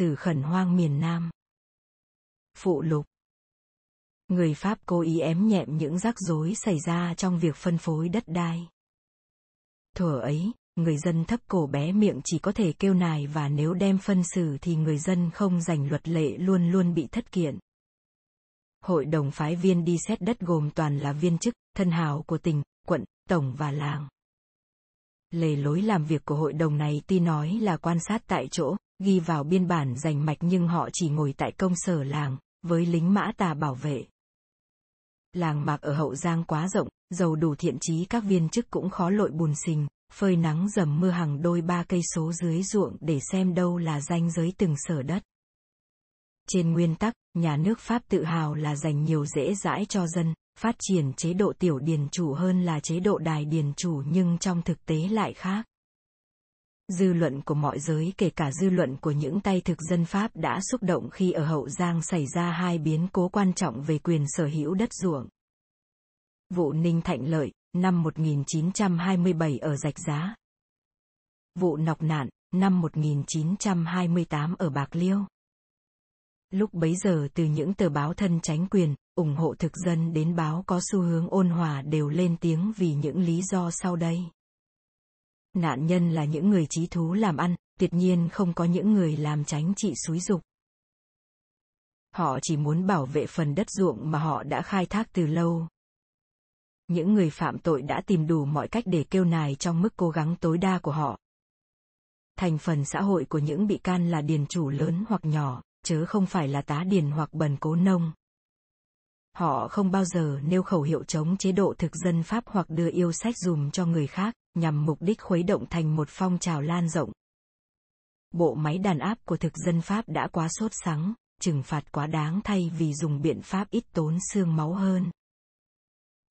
sử khẩn hoang miền Nam. Phụ lục Người Pháp cố ý ém nhẹm những rắc rối xảy ra trong việc phân phối đất đai. Thuở ấy, người dân thấp cổ bé miệng chỉ có thể kêu nài và nếu đem phân xử thì người dân không giành luật lệ luôn luôn bị thất kiện. Hội đồng phái viên đi xét đất gồm toàn là viên chức, thân hào của tỉnh, quận, tổng và làng. Lề lối làm việc của hội đồng này tuy nói là quan sát tại chỗ, ghi vào biên bản giành mạch nhưng họ chỉ ngồi tại công sở làng, với lính mã tà bảo vệ. Làng mạc ở Hậu Giang quá rộng, giàu đủ thiện chí các viên chức cũng khó lội bùn xình, phơi nắng dầm mưa hàng đôi ba cây số dưới ruộng để xem đâu là danh giới từng sở đất. Trên nguyên tắc, nhà nước Pháp tự hào là dành nhiều dễ dãi cho dân, phát triển chế độ tiểu điền chủ hơn là chế độ đài điền chủ nhưng trong thực tế lại khác. Dư luận của mọi giới kể cả dư luận của những tay thực dân Pháp đã xúc động khi ở Hậu Giang xảy ra hai biến cố quan trọng về quyền sở hữu đất ruộng. Vụ Ninh Thạnh Lợi, năm 1927 ở Rạch Giá. Vụ Nọc Nạn, năm 1928 ở Bạc Liêu. Lúc bấy giờ từ những tờ báo thân tránh quyền, ủng hộ thực dân đến báo có xu hướng ôn hòa đều lên tiếng vì những lý do sau đây. Nạn nhân là những người trí thú làm ăn, tuyệt nhiên không có những người làm tránh trị xúi dục. Họ chỉ muốn bảo vệ phần đất ruộng mà họ đã khai thác từ lâu. Những người phạm tội đã tìm đủ mọi cách để kêu nài trong mức cố gắng tối đa của họ. Thành phần xã hội của những bị can là điền chủ lớn hoặc nhỏ, chớ không phải là tá điền hoặc bần cố nông. Họ không bao giờ nêu khẩu hiệu chống chế độ thực dân Pháp hoặc đưa yêu sách dùm cho người khác, nhằm mục đích khuấy động thành một phong trào lan rộng. Bộ máy đàn áp của thực dân Pháp đã quá sốt sắng, trừng phạt quá đáng thay vì dùng biện pháp ít tốn xương máu hơn.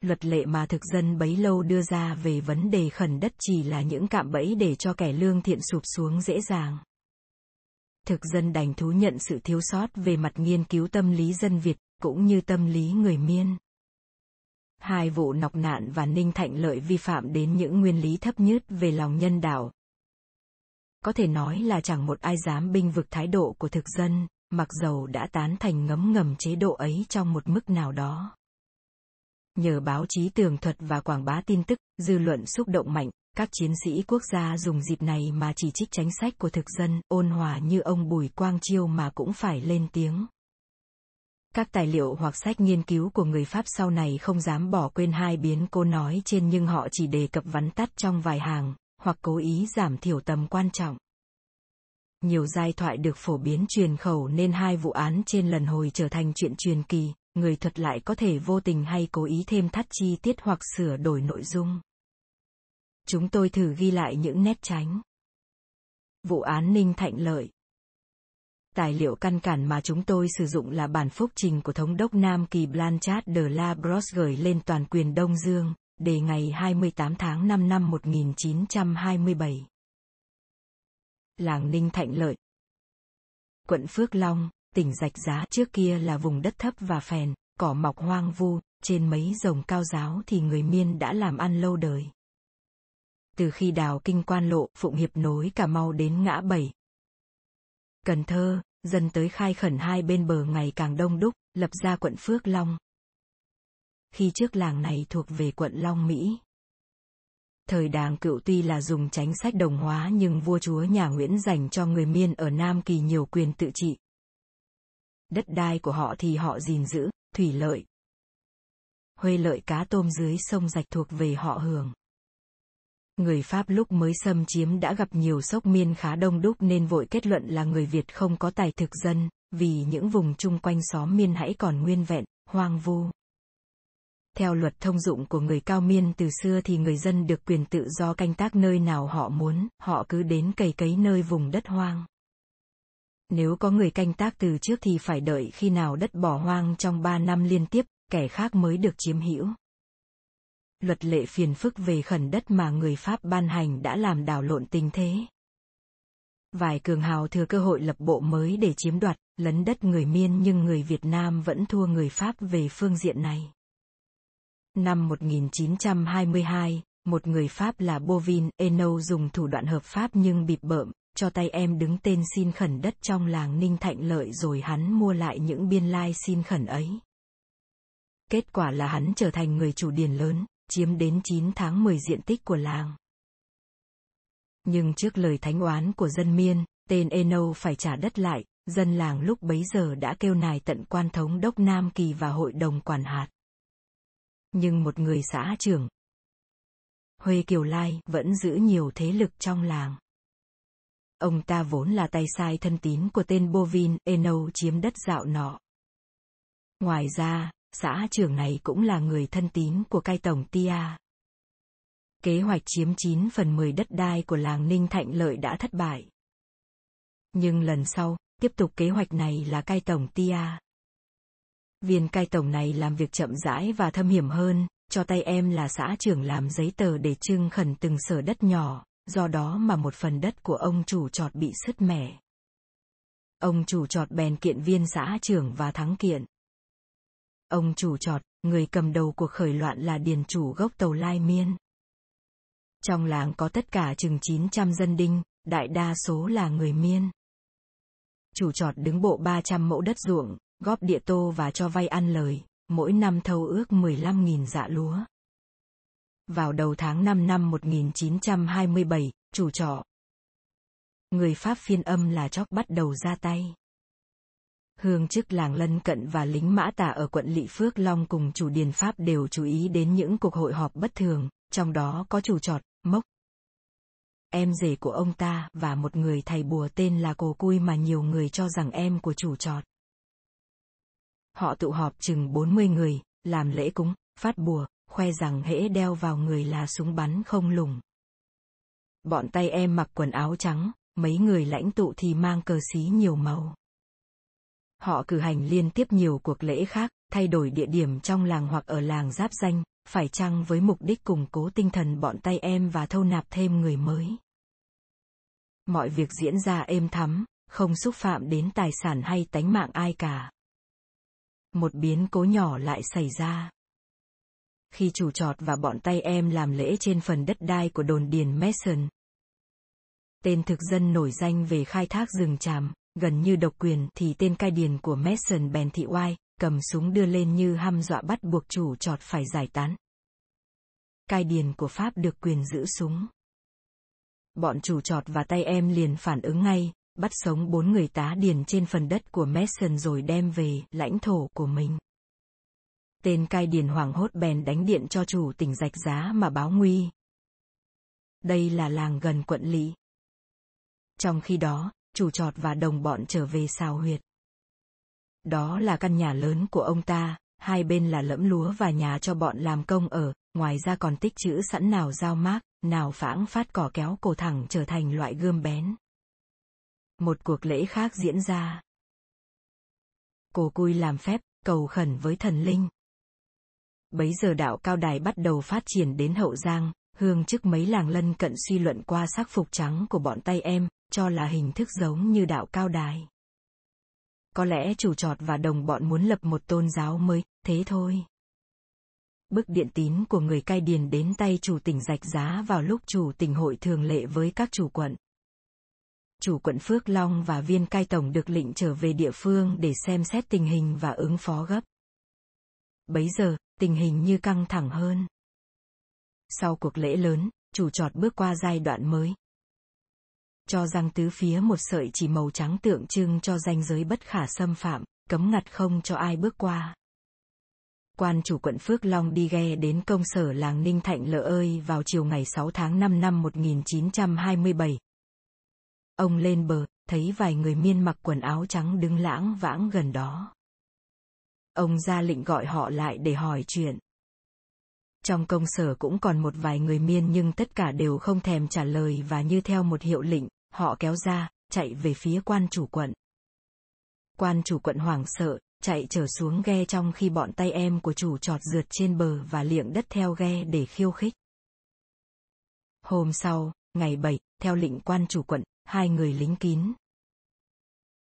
Luật lệ mà thực dân bấy lâu đưa ra về vấn đề khẩn đất chỉ là những cạm bẫy để cho kẻ lương thiện sụp xuống dễ dàng thực dân đành thú nhận sự thiếu sót về mặt nghiên cứu tâm lý dân Việt, cũng như tâm lý người miên. Hai vụ nọc nạn và ninh thạnh lợi vi phạm đến những nguyên lý thấp nhất về lòng nhân đạo. Có thể nói là chẳng một ai dám binh vực thái độ của thực dân, mặc dầu đã tán thành ngấm ngầm chế độ ấy trong một mức nào đó. Nhờ báo chí tường thuật và quảng bá tin tức, dư luận xúc động mạnh, các chiến sĩ quốc gia dùng dịp này mà chỉ trích chính sách của thực dân, ôn hòa như ông Bùi Quang Chiêu mà cũng phải lên tiếng. Các tài liệu hoặc sách nghiên cứu của người Pháp sau này không dám bỏ quên hai biến cô nói trên nhưng họ chỉ đề cập vắn tắt trong vài hàng, hoặc cố ý giảm thiểu tầm quan trọng. Nhiều giai thoại được phổ biến truyền khẩu nên hai vụ án trên lần hồi trở thành chuyện truyền kỳ, người thuật lại có thể vô tình hay cố ý thêm thắt chi tiết hoặc sửa đổi nội dung. Chúng tôi thử ghi lại những nét tránh. Vụ án Ninh Thạnh Lợi Tài liệu căn cản mà chúng tôi sử dụng là bản phúc trình của Thống đốc Nam Kỳ Blanchard de la Brosse gửi lên toàn quyền Đông Dương, đề ngày 28 tháng 5 năm 1927. Làng Ninh Thạnh Lợi Quận Phước Long, tỉnh Rạch Giá trước kia là vùng đất thấp và phèn, cỏ mọc hoang vu, trên mấy rồng cao giáo thì người miên đã làm ăn lâu đời từ khi đào kinh quan lộ, Phụng Hiệp nối Cà Mau đến ngã bảy. Cần Thơ, dân tới khai khẩn hai bên bờ ngày càng đông đúc, lập ra quận Phước Long. Khi trước làng này thuộc về quận Long Mỹ. Thời đàng cựu tuy là dùng chính sách đồng hóa nhưng vua chúa nhà Nguyễn dành cho người miên ở Nam Kỳ nhiều quyền tự trị. Đất đai của họ thì họ gìn giữ, thủy lợi. Huê lợi cá tôm dưới sông rạch thuộc về họ hưởng người Pháp lúc mới xâm chiếm đã gặp nhiều sốc miên khá đông đúc nên vội kết luận là người Việt không có tài thực dân, vì những vùng chung quanh xóm miên hãy còn nguyên vẹn, hoang vu. Theo luật thông dụng của người cao miên từ xưa thì người dân được quyền tự do canh tác nơi nào họ muốn, họ cứ đến cày cấy nơi vùng đất hoang. Nếu có người canh tác từ trước thì phải đợi khi nào đất bỏ hoang trong 3 năm liên tiếp, kẻ khác mới được chiếm hữu luật lệ phiền phức về khẩn đất mà người Pháp ban hành đã làm đảo lộn tình thế. Vài cường hào thừa cơ hội lập bộ mới để chiếm đoạt, lấn đất người Miên nhưng người Việt Nam vẫn thua người Pháp về phương diện này. Năm 1922, một người Pháp là Bovin Eno dùng thủ đoạn hợp pháp nhưng bịp bợm, cho tay em đứng tên xin khẩn đất trong làng Ninh Thạnh Lợi rồi hắn mua lại những biên lai xin khẩn ấy. Kết quả là hắn trở thành người chủ điền lớn, chiếm đến 9 tháng 10 diện tích của làng. Nhưng trước lời thánh oán của dân miên, tên Eno phải trả đất lại, dân làng lúc bấy giờ đã kêu nài tận quan thống đốc Nam Kỳ và hội đồng quản hạt. Nhưng một người xã trưởng, Huê Kiều Lai vẫn giữ nhiều thế lực trong làng. Ông ta vốn là tay sai thân tín của tên Bovin Eno chiếm đất dạo nọ. Ngoài ra, xã trưởng này cũng là người thân tín của cai tổng Tia. Kế hoạch chiếm 9 phần 10 đất đai của làng Ninh Thạnh Lợi đã thất bại. Nhưng lần sau, tiếp tục kế hoạch này là cai tổng Tia. Viên cai tổng này làm việc chậm rãi và thâm hiểm hơn, cho tay em là xã trưởng làm giấy tờ để trưng khẩn từng sở đất nhỏ, do đó mà một phần đất của ông chủ trọt bị sứt mẻ. Ông chủ trọt bèn kiện viên xã trưởng và thắng kiện. Ông chủ trọt, người cầm đầu cuộc khởi loạn là điền chủ gốc tàu Lai Miên. Trong làng có tất cả chừng 900 dân đinh, đại đa số là người Miên. Chủ trọt đứng bộ 300 mẫu đất ruộng, góp địa tô và cho vay ăn lời, mỗi năm thâu ước 15.000 dạ lúa. Vào đầu tháng 5 năm 1927, chủ trọ. Người Pháp phiên âm là chóc bắt đầu ra tay. Hương chức làng lân cận và lính mã tà ở quận Lỵ Phước Long cùng chủ điền Pháp đều chú ý đến những cuộc hội họp bất thường, trong đó có chủ trọt, mốc. Em rể của ông ta và một người thầy bùa tên là Cổ Cui mà nhiều người cho rằng em của chủ trọt. Họ tụ họp chừng 40 người, làm lễ cúng, phát bùa, khoe rằng hễ đeo vào người là súng bắn không lùng. Bọn tay em mặc quần áo trắng, mấy người lãnh tụ thì mang cờ xí nhiều màu. Họ cử hành liên tiếp nhiều cuộc lễ khác, thay đổi địa điểm trong làng hoặc ở làng giáp danh, phải chăng với mục đích củng cố tinh thần bọn tay em và thâu nạp thêm người mới. Mọi việc diễn ra êm thắm, không xúc phạm đến tài sản hay tánh mạng ai cả. Một biến cố nhỏ lại xảy ra. Khi chủ trọt và bọn tay em làm lễ trên phần đất đai của đồn điền Mason. Tên thực dân nổi danh về khai thác rừng tràm, gần như độc quyền thì tên cai điền của Mason bèn thị oai, cầm súng đưa lên như hăm dọa bắt buộc chủ trọt phải giải tán. Cai điền của Pháp được quyền giữ súng. Bọn chủ trọt và tay em liền phản ứng ngay, bắt sống bốn người tá điền trên phần đất của Mason rồi đem về lãnh thổ của mình. Tên cai điền hoảng hốt bèn đánh điện cho chủ tỉnh rạch giá mà báo nguy. Đây là làng gần quận Lý. Trong khi đó, chủ trọt và đồng bọn trở về xào huyệt. Đó là căn nhà lớn của ông ta, hai bên là lẫm lúa và nhà cho bọn làm công ở, ngoài ra còn tích chữ sẵn nào dao mác, nào phãng phát cỏ kéo cổ thẳng trở thành loại gươm bén. Một cuộc lễ khác diễn ra. Cô cui làm phép, cầu khẩn với thần linh. Bấy giờ đạo cao đài bắt đầu phát triển đến Hậu Giang, hương chức mấy làng lân cận suy luận qua sắc phục trắng của bọn tay em, cho là hình thức giống như đạo cao đài. Có lẽ chủ trọt và đồng bọn muốn lập một tôn giáo mới, thế thôi. Bức điện tín của người cai điền đến tay chủ tỉnh rạch giá vào lúc chủ tỉnh hội thường lệ với các chủ quận. Chủ quận Phước Long và viên cai tổng được lệnh trở về địa phương để xem xét tình hình và ứng phó gấp. Bấy giờ, tình hình như căng thẳng hơn. Sau cuộc lễ lớn, chủ trọt bước qua giai đoạn mới. Cho rằng tứ phía một sợi chỉ màu trắng tượng trưng cho ranh giới bất khả xâm phạm, cấm ngặt không cho ai bước qua. Quan chủ quận Phước Long đi ghe đến công sở làng Ninh Thạnh Lợ ơi vào chiều ngày 6 tháng 5 năm 1927. Ông lên bờ, thấy vài người miên mặc quần áo trắng đứng lãng vãng gần đó. Ông ra lệnh gọi họ lại để hỏi chuyện. Trong công sở cũng còn một vài người miên nhưng tất cả đều không thèm trả lời và như theo một hiệu lệnh, họ kéo ra, chạy về phía quan chủ quận. Quan chủ quận hoảng sợ, chạy trở xuống ghe trong khi bọn tay em của chủ trọt rượt trên bờ và liệng đất theo ghe để khiêu khích. Hôm sau, ngày 7, theo lệnh quan chủ quận, hai người lính kín.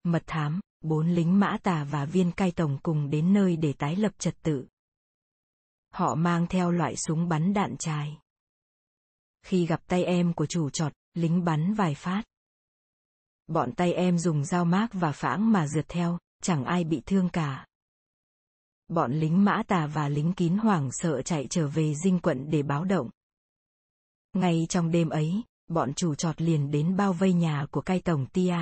Mật thám, bốn lính mã tà và viên cai tổng cùng đến nơi để tái lập trật tự. Họ mang theo loại súng bắn đạn trài. Khi gặp tay em của chủ trọt, lính bắn vài phát bọn tay em dùng dao mác và phãng mà rượt theo, chẳng ai bị thương cả. Bọn lính mã tà và lính kín hoảng sợ chạy trở về dinh quận để báo động. Ngay trong đêm ấy, bọn chủ trọt liền đến bao vây nhà của cai tổng Tia.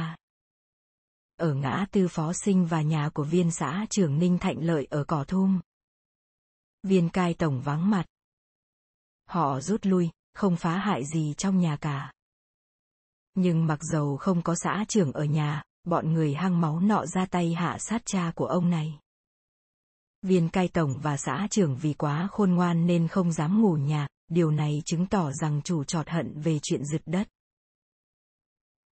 Ở ngã tư phó sinh và nhà của viên xã trưởng Ninh Thạnh Lợi ở Cỏ Thum. Viên cai tổng vắng mặt. Họ rút lui, không phá hại gì trong nhà cả. Nhưng mặc dầu không có xã trưởng ở nhà, bọn người hăng máu nọ ra tay hạ sát cha của ông này. Viên cai tổng và xã trưởng vì quá khôn ngoan nên không dám ngủ nhà, điều này chứng tỏ rằng chủ trọt hận về chuyện giựt đất.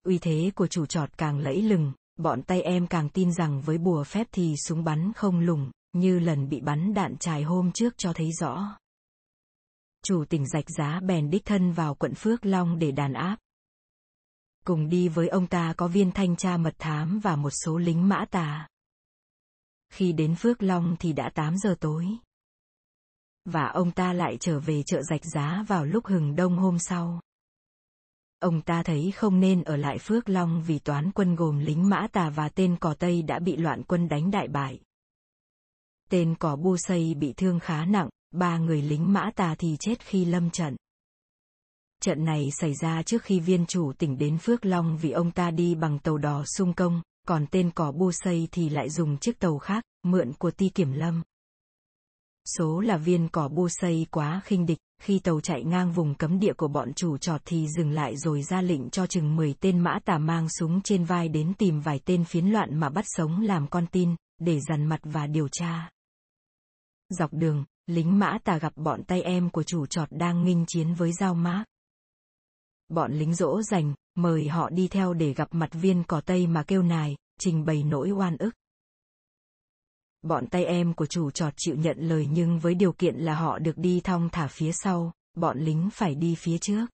Uy thế của chủ trọt càng lẫy lừng, bọn tay em càng tin rằng với bùa phép thì súng bắn không lùng, như lần bị bắn đạn trài hôm trước cho thấy rõ. Chủ tỉnh rạch giá bèn đích thân vào quận Phước Long để đàn áp. Cùng đi với ông ta có viên thanh tra mật thám và một số lính mã tà. Khi đến Phước Long thì đã 8 giờ tối. Và ông ta lại trở về chợ rạch giá vào lúc hừng đông hôm sau. Ông ta thấy không nên ở lại Phước Long vì toán quân gồm lính mã tà và tên cỏ Tây đã bị loạn quân đánh đại bại. Tên cỏ bu xây bị thương khá nặng, ba người lính mã tà thì chết khi lâm trận. Trận này xảy ra trước khi viên chủ tỉnh đến Phước Long vì ông ta đi bằng tàu đò sung công, còn tên cỏ bu xây thì lại dùng chiếc tàu khác, mượn của ti kiểm lâm. Số là viên cỏ bu xây quá khinh địch, khi tàu chạy ngang vùng cấm địa của bọn chủ trọt thì dừng lại rồi ra lệnh cho chừng 10 tên mã tà mang súng trên vai đến tìm vài tên phiến loạn mà bắt sống làm con tin, để dằn mặt và điều tra. Dọc đường, lính mã tà gặp bọn tay em của chủ trọt đang nghinh chiến với dao mác. Bọn lính dỗ dành, mời họ đi theo để gặp mặt viên cỏ tây mà kêu nài, trình bày nỗi oan ức. Bọn tay em của chủ trọt chịu nhận lời nhưng với điều kiện là họ được đi thong thả phía sau, bọn lính phải đi phía trước.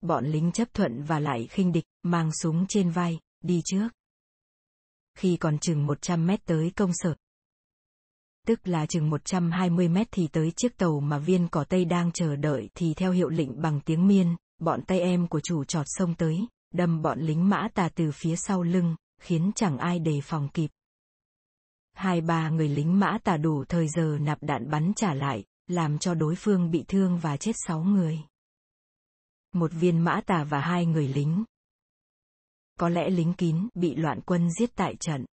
Bọn lính chấp thuận và lại khinh địch, mang súng trên vai, đi trước. Khi còn chừng 100 mét tới công sở, tức là chừng 120 mét thì tới chiếc tàu mà viên cỏ Tây đang chờ đợi thì theo hiệu lệnh bằng tiếng miên, bọn tay em của chủ trọt sông tới, đâm bọn lính mã tà từ phía sau lưng, khiến chẳng ai đề phòng kịp. Hai ba người lính mã tà đủ thời giờ nạp đạn bắn trả lại, làm cho đối phương bị thương và chết sáu người. Một viên mã tà và hai người lính. Có lẽ lính kín bị loạn quân giết tại trận.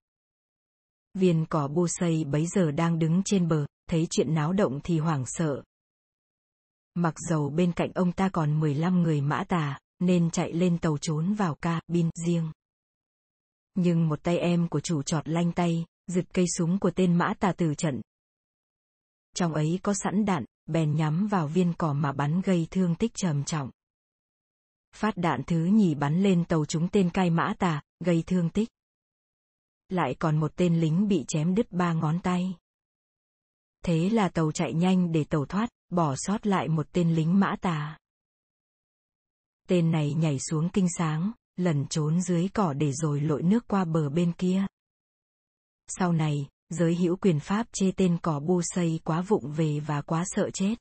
Viên cỏ bu xây bấy giờ đang đứng trên bờ, thấy chuyện náo động thì hoảng sợ. Mặc dầu bên cạnh ông ta còn 15 người mã tà, nên chạy lên tàu trốn vào cabin riêng. Nhưng một tay em của chủ trọt lanh tay, giật cây súng của tên mã tà từ trận. Trong ấy có sẵn đạn, bèn nhắm vào viên cỏ mà bắn gây thương tích trầm trọng. Phát đạn thứ nhì bắn lên tàu chúng tên cai mã tà, gây thương tích. Lại còn một tên lính bị chém đứt ba ngón tay. Thế là tàu chạy nhanh để tàu thoát, bỏ sót lại một tên lính mã tà. Tên này nhảy xuống kinh sáng, lẩn trốn dưới cỏ để rồi lội nước qua bờ bên kia. Sau này, giới hữu quyền Pháp chê tên cỏ bu xây quá vụng về và quá sợ chết.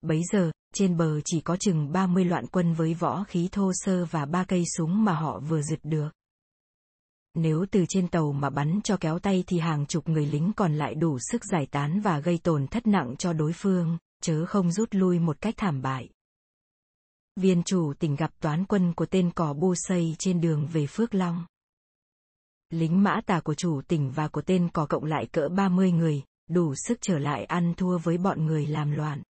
Bấy giờ, trên bờ chỉ có chừng 30 loạn quân với võ khí thô sơ và ba cây súng mà họ vừa giật được. Nếu từ trên tàu mà bắn cho kéo tay thì hàng chục người lính còn lại đủ sức giải tán và gây tổn thất nặng cho đối phương, chớ không rút lui một cách thảm bại. Viên chủ tỉnh gặp toán quân của tên cỏ bu xây trên đường về Phước Long. Lính mã tà của chủ tỉnh và của tên cỏ cộng lại cỡ 30 người, đủ sức trở lại ăn thua với bọn người làm loạn.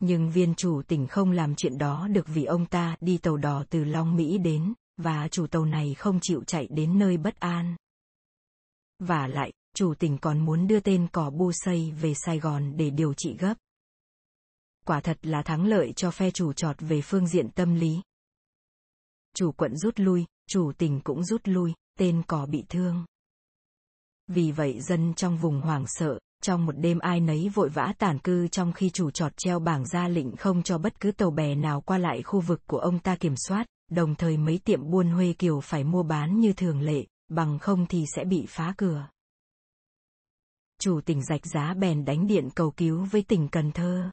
Nhưng viên chủ tỉnh không làm chuyện đó được vì ông ta đi tàu đò từ Long Mỹ đến, và chủ tàu này không chịu chạy đến nơi bất an. Và lại, chủ tỉnh còn muốn đưa tên cỏ bu xây về Sài Gòn để điều trị gấp. Quả thật là thắng lợi cho phe chủ trọt về phương diện tâm lý. Chủ quận rút lui, chủ tỉnh cũng rút lui, tên cỏ bị thương. Vì vậy dân trong vùng hoảng sợ, trong một đêm ai nấy vội vã tản cư trong khi chủ trọt treo bảng ra lệnh không cho bất cứ tàu bè nào qua lại khu vực của ông ta kiểm soát, đồng thời mấy tiệm buôn Huê Kiều phải mua bán như thường lệ, bằng không thì sẽ bị phá cửa. Chủ tỉnh rạch giá bèn đánh điện cầu cứu với tỉnh Cần Thơ.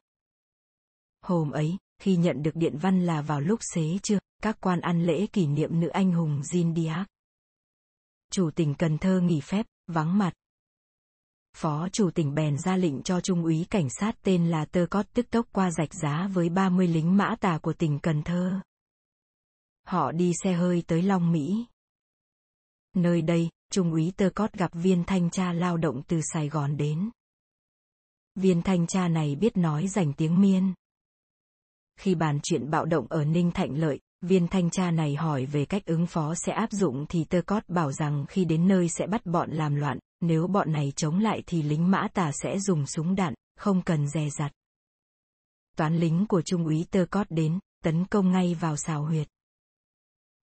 Hôm ấy, khi nhận được điện văn là vào lúc xế trưa, các quan ăn lễ kỷ niệm nữ anh hùng Jean Diac. Chủ tỉnh Cần Thơ nghỉ phép, vắng mặt. Phó chủ tỉnh bèn ra lệnh cho trung úy cảnh sát tên là Tơ Cót tức tốc qua rạch giá với 30 lính mã tà của tỉnh Cần Thơ. Họ đi xe hơi tới Long Mỹ. Nơi đây, trung úy Tơ Cót gặp viên thanh tra lao động từ Sài Gòn đến. Viên thanh tra này biết nói dành tiếng miên. Khi bàn chuyện bạo động ở Ninh Thạnh Lợi, viên thanh tra này hỏi về cách ứng phó sẽ áp dụng thì Tơ Cót bảo rằng khi đến nơi sẽ bắt bọn làm loạn, nếu bọn này chống lại thì lính mã tà sẽ dùng súng đạn, không cần dè dặt. Toán lính của Trung úy Tơ Cót đến, tấn công ngay vào xào huyệt.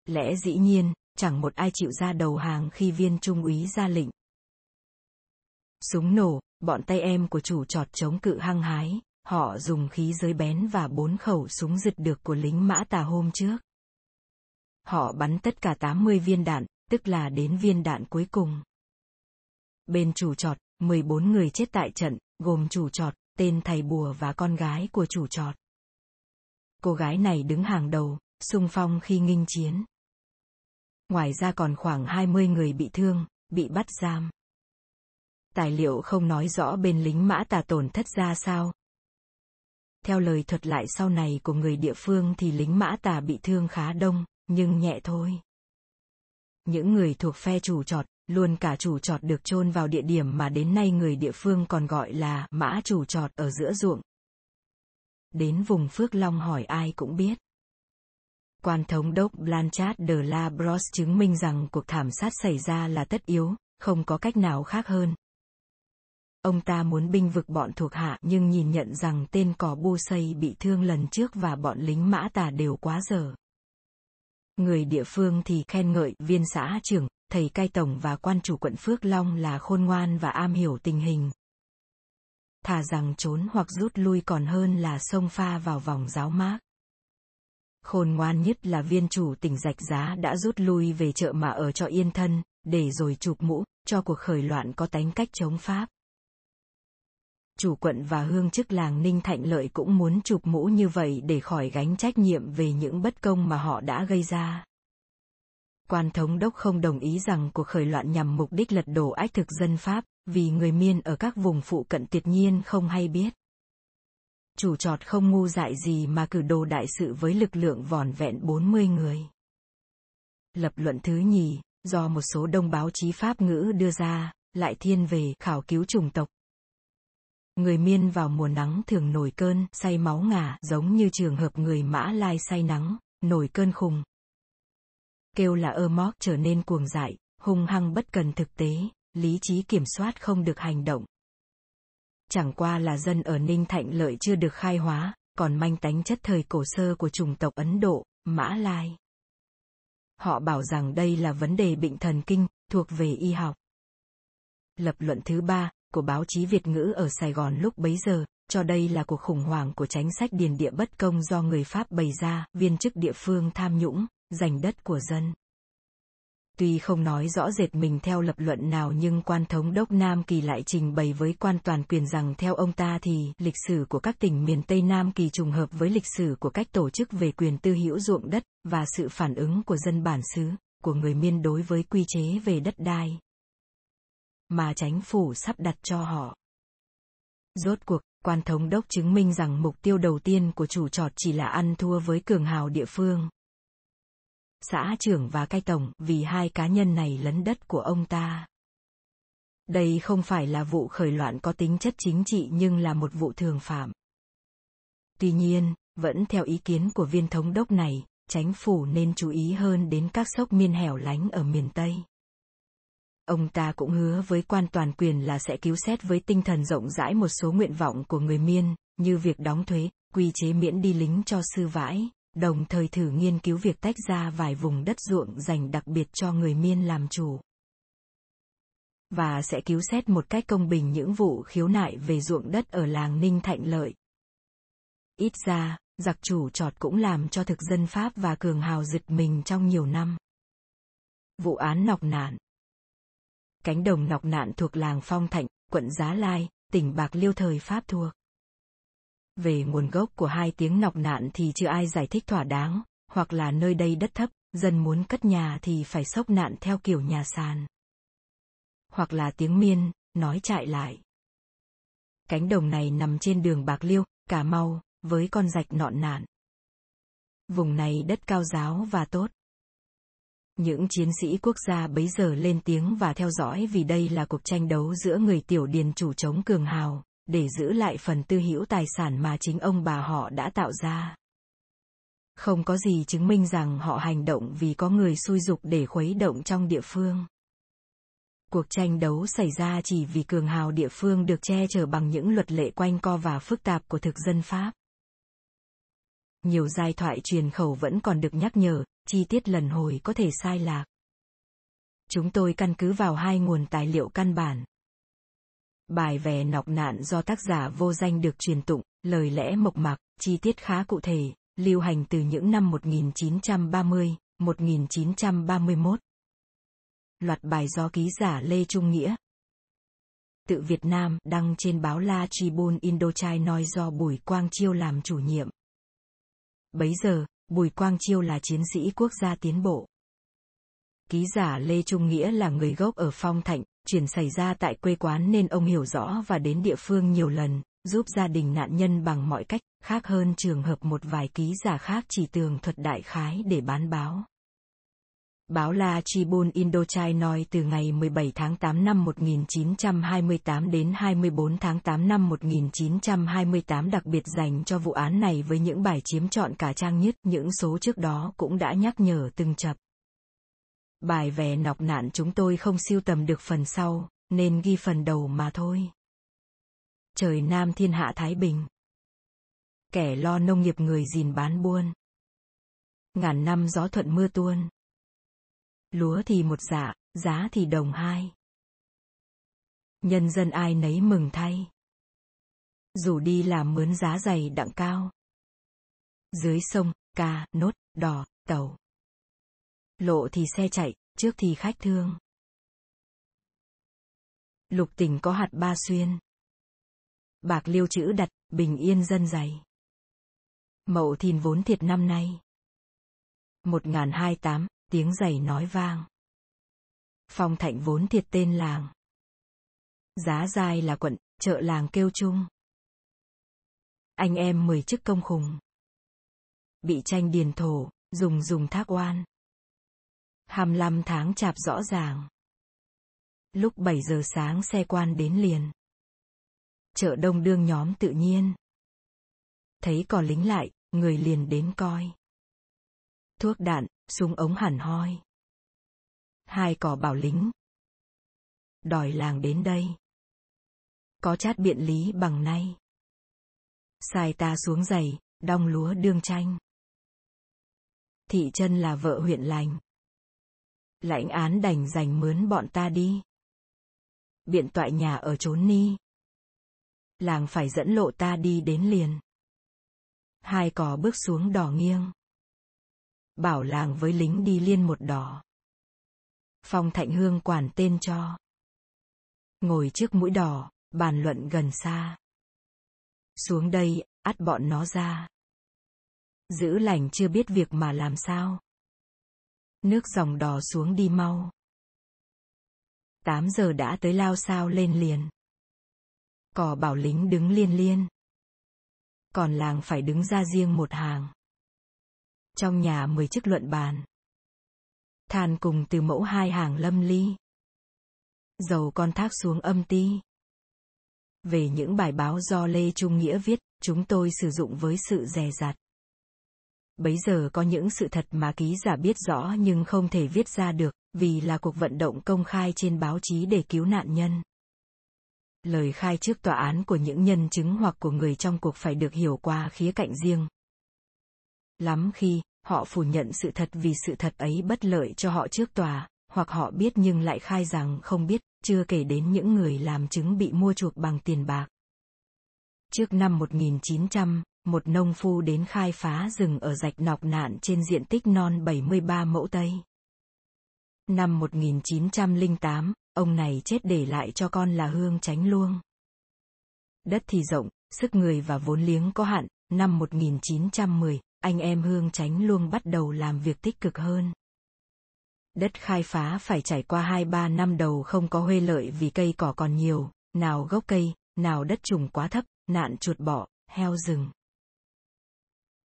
Lẽ dĩ nhiên, chẳng một ai chịu ra đầu hàng khi viên Trung úy ra lệnh. Súng nổ, bọn tay em của chủ trọt chống cự hăng hái, họ dùng khí giới bén và bốn khẩu súng giật được của lính mã tà hôm trước. Họ bắn tất cả 80 viên đạn, tức là đến viên đạn cuối cùng. Bên chủ trọt, 14 người chết tại trận, gồm chủ trọt, tên thầy bùa và con gái của chủ trọt. Cô gái này đứng hàng đầu, sung phong khi nghinh chiến. Ngoài ra còn khoảng 20 người bị thương, bị bắt giam. Tài liệu không nói rõ bên lính mã tà tổn thất ra sao. Theo lời thuật lại sau này của người địa phương thì lính mã tà bị thương khá đông, nhưng nhẹ thôi. Những người thuộc phe chủ trọt, luôn cả chủ trọt được chôn vào địa điểm mà đến nay người địa phương còn gọi là mã chủ trọt ở giữa ruộng. Đến vùng Phước Long hỏi ai cũng biết. Quan thống đốc Blanchard de la Brosse chứng minh rằng cuộc thảm sát xảy ra là tất yếu, không có cách nào khác hơn. Ông ta muốn binh vực bọn thuộc hạ nhưng nhìn nhận rằng tên cỏ bu xây bị thương lần trước và bọn lính mã tà đều quá dở. Người địa phương thì khen ngợi viên xã trưởng, thầy cai tổng và quan chủ quận Phước Long là khôn ngoan và am hiểu tình hình. Thà rằng trốn hoặc rút lui còn hơn là xông pha vào vòng giáo mác. Khôn ngoan nhất là viên chủ tỉnh rạch giá đã rút lui về chợ mà ở cho yên thân, để rồi chụp mũ, cho cuộc khởi loạn có tánh cách chống Pháp. Chủ quận và hương chức làng Ninh Thạnh Lợi cũng muốn chụp mũ như vậy để khỏi gánh trách nhiệm về những bất công mà họ đã gây ra. Quan thống đốc không đồng ý rằng cuộc khởi loạn nhằm mục đích lật đổ ách thực dân Pháp, vì người miên ở các vùng phụ cận tuyệt nhiên không hay biết. Chủ trọt không ngu dại gì mà cử đồ đại sự với lực lượng vòn vẹn 40 người. Lập luận thứ nhì, do một số đông báo chí Pháp ngữ đưa ra, lại thiên về khảo cứu chủng tộc. Người miên vào mùa nắng thường nổi cơn, say máu ngả, giống như trường hợp người mã lai say nắng, nổi cơn khùng. Kêu là ơ móc trở nên cuồng dại, hung hăng bất cần thực tế, lý trí kiểm soát không được hành động. Chẳng qua là dân ở Ninh Thạnh Lợi chưa được khai hóa, còn manh tánh chất thời cổ sơ của chủng tộc Ấn Độ, Mã Lai. Họ bảo rằng đây là vấn đề bệnh thần kinh, thuộc về y học. Lập luận thứ ba, của báo chí Việt ngữ ở Sài Gòn lúc bấy giờ, cho đây là cuộc khủng hoảng của chính sách điền địa bất công do người Pháp bày ra, viên chức địa phương tham nhũng, giành đất của dân. Tuy không nói rõ rệt mình theo lập luận nào nhưng quan thống đốc Nam Kỳ lại trình bày với quan toàn quyền rằng theo ông ta thì lịch sử của các tỉnh miền Tây Nam Kỳ trùng hợp với lịch sử của cách tổ chức về quyền tư hữu ruộng đất và sự phản ứng của dân bản xứ, của người miên đối với quy chế về đất đai mà chính phủ sắp đặt cho họ. Rốt cuộc, quan thống đốc chứng minh rằng mục tiêu đầu tiên của chủ trọt chỉ là ăn thua với cường hào địa phương. Xã trưởng và cai tổng vì hai cá nhân này lấn đất của ông ta. Đây không phải là vụ khởi loạn có tính chất chính trị nhưng là một vụ thường phạm. Tuy nhiên, vẫn theo ý kiến của viên thống đốc này, chính phủ nên chú ý hơn đến các sốc miên hẻo lánh ở miền Tây. Ông ta cũng hứa với quan toàn quyền là sẽ cứu xét với tinh thần rộng rãi một số nguyện vọng của người miên, như việc đóng thuế, quy chế miễn đi lính cho sư vãi, đồng thời thử nghiên cứu việc tách ra vài vùng đất ruộng dành đặc biệt cho người miên làm chủ. Và sẽ cứu xét một cách công bình những vụ khiếu nại về ruộng đất ở làng Ninh Thạnh Lợi. Ít ra, giặc chủ trọt cũng làm cho thực dân Pháp và cường hào giật mình trong nhiều năm. Vụ án nọc nạn cánh đồng nọc nạn thuộc làng Phong Thạnh, quận Giá Lai, tỉnh Bạc Liêu thời Pháp thuộc. Về nguồn gốc của hai tiếng nọc nạn thì chưa ai giải thích thỏa đáng, hoặc là nơi đây đất thấp, dân muốn cất nhà thì phải sốc nạn theo kiểu nhà sàn. Hoặc là tiếng miên, nói chạy lại. Cánh đồng này nằm trên đường Bạc Liêu, Cà Mau, với con rạch nọn nạn. Vùng này đất cao giáo và tốt. Những chiến sĩ quốc gia bấy giờ lên tiếng và theo dõi vì đây là cuộc tranh đấu giữa người tiểu điền chủ chống cường hào, để giữ lại phần tư hữu tài sản mà chính ông bà họ đã tạo ra. Không có gì chứng minh rằng họ hành động vì có người xui dục để khuấy động trong địa phương. Cuộc tranh đấu xảy ra chỉ vì cường hào địa phương được che chở bằng những luật lệ quanh co và phức tạp của thực dân Pháp. Nhiều giai thoại truyền khẩu vẫn còn được nhắc nhở, chi tiết lần hồi có thể sai lạc. Chúng tôi căn cứ vào hai nguồn tài liệu căn bản. Bài về nọc nạn do tác giả vô danh được truyền tụng, lời lẽ mộc mạc, chi tiết khá cụ thể, lưu hành từ những năm 1930, 1931. Loạt bài do ký giả Lê Trung Nghĩa. Tự Việt Nam đăng trên báo La Tribune Indochina do Bùi Quang Chiêu làm chủ nhiệm. Bấy giờ, Bùi Quang Chiêu là chiến sĩ quốc gia tiến bộ. Ký giả Lê Trung Nghĩa là người gốc ở Phong Thạnh, chuyển xảy ra tại quê quán nên ông hiểu rõ và đến địa phương nhiều lần, giúp gia đình nạn nhân bằng mọi cách, khác hơn trường hợp một vài ký giả khác chỉ tường thuật đại khái để bán báo. Báo La Tribune Indochina từ ngày 17 tháng 8 năm 1928 đến 24 tháng 8 năm 1928 đặc biệt dành cho vụ án này với những bài chiếm trọn cả trang nhất, những số trước đó cũng đã nhắc nhở từng chập. Bài về nọc nạn chúng tôi không siêu tầm được phần sau, nên ghi phần đầu mà thôi. Trời Nam thiên hạ Thái Bình. Kẻ lo nông nghiệp người gìn bán buôn. Ngàn năm gió thuận mưa tuôn lúa thì một dạ, giá thì đồng hai. Nhân dân ai nấy mừng thay. Dù đi làm mướn giá dày đặng cao. Dưới sông, ca, nốt, đò, tàu. Lộ thì xe chạy, trước thì khách thương. Lục tỉnh có hạt ba xuyên. Bạc liêu chữ đặt, bình yên dân dày. Mậu thìn vốn thiệt năm nay. một hai tám tiếng giày nói vang. Phong Thạnh vốn thiệt tên làng. Giá dài là quận, chợ làng kêu chung. Anh em mười chức công khùng. Bị tranh điền thổ, dùng dùng thác oan. 25 tháng chạp rõ ràng. Lúc 7 giờ sáng xe quan đến liền. Chợ đông đương nhóm tự nhiên. Thấy có lính lại, người liền đến coi. Thuốc đạn, súng ống hẳn hoi. Hai cỏ bảo lính. Đòi làng đến đây. Có chát biện lý bằng nay. Xài ta xuống giày, đong lúa đương tranh. Thị chân là vợ huyện lành. Lãnh án đành dành mướn bọn ta đi. Biện toại nhà ở trốn ni. Làng phải dẫn lộ ta đi đến liền. Hai cò bước xuống đỏ nghiêng bảo làng với lính đi liên một đỏ. Phong Thạnh Hương quản tên cho. Ngồi trước mũi đỏ, bàn luận gần xa. Xuống đây, ắt bọn nó ra. Giữ lành chưa biết việc mà làm sao. Nước dòng đỏ xuống đi mau. Tám giờ đã tới lao sao lên liền. Cỏ bảo lính đứng liên liên. Còn làng phải đứng ra riêng một hàng trong nhà mười chiếc luận bàn. Than cùng từ mẫu hai hàng lâm ly. Dầu con thác xuống âm ti. Về những bài báo do Lê Trung Nghĩa viết, chúng tôi sử dụng với sự dè dặt. Bấy giờ có những sự thật mà ký giả biết rõ nhưng không thể viết ra được, vì là cuộc vận động công khai trên báo chí để cứu nạn nhân. Lời khai trước tòa án của những nhân chứng hoặc của người trong cuộc phải được hiểu qua khía cạnh riêng. Lắm khi, họ phủ nhận sự thật vì sự thật ấy bất lợi cho họ trước tòa, hoặc họ biết nhưng lại khai rằng không biết, chưa kể đến những người làm chứng bị mua chuộc bằng tiền bạc. Trước năm 1900, một nông phu đến khai phá rừng ở rạch nọc nạn trên diện tích non 73 mẫu Tây. Năm 1908, ông này chết để lại cho con là Hương Tránh Luông. Đất thì rộng, sức người và vốn liếng có hạn, năm 1910, anh em Hương Tránh Luông bắt đầu làm việc tích cực hơn. Đất khai phá phải trải qua 2-3 năm đầu không có huê lợi vì cây cỏ còn nhiều, nào gốc cây, nào đất trùng quá thấp, nạn chuột bọ, heo rừng.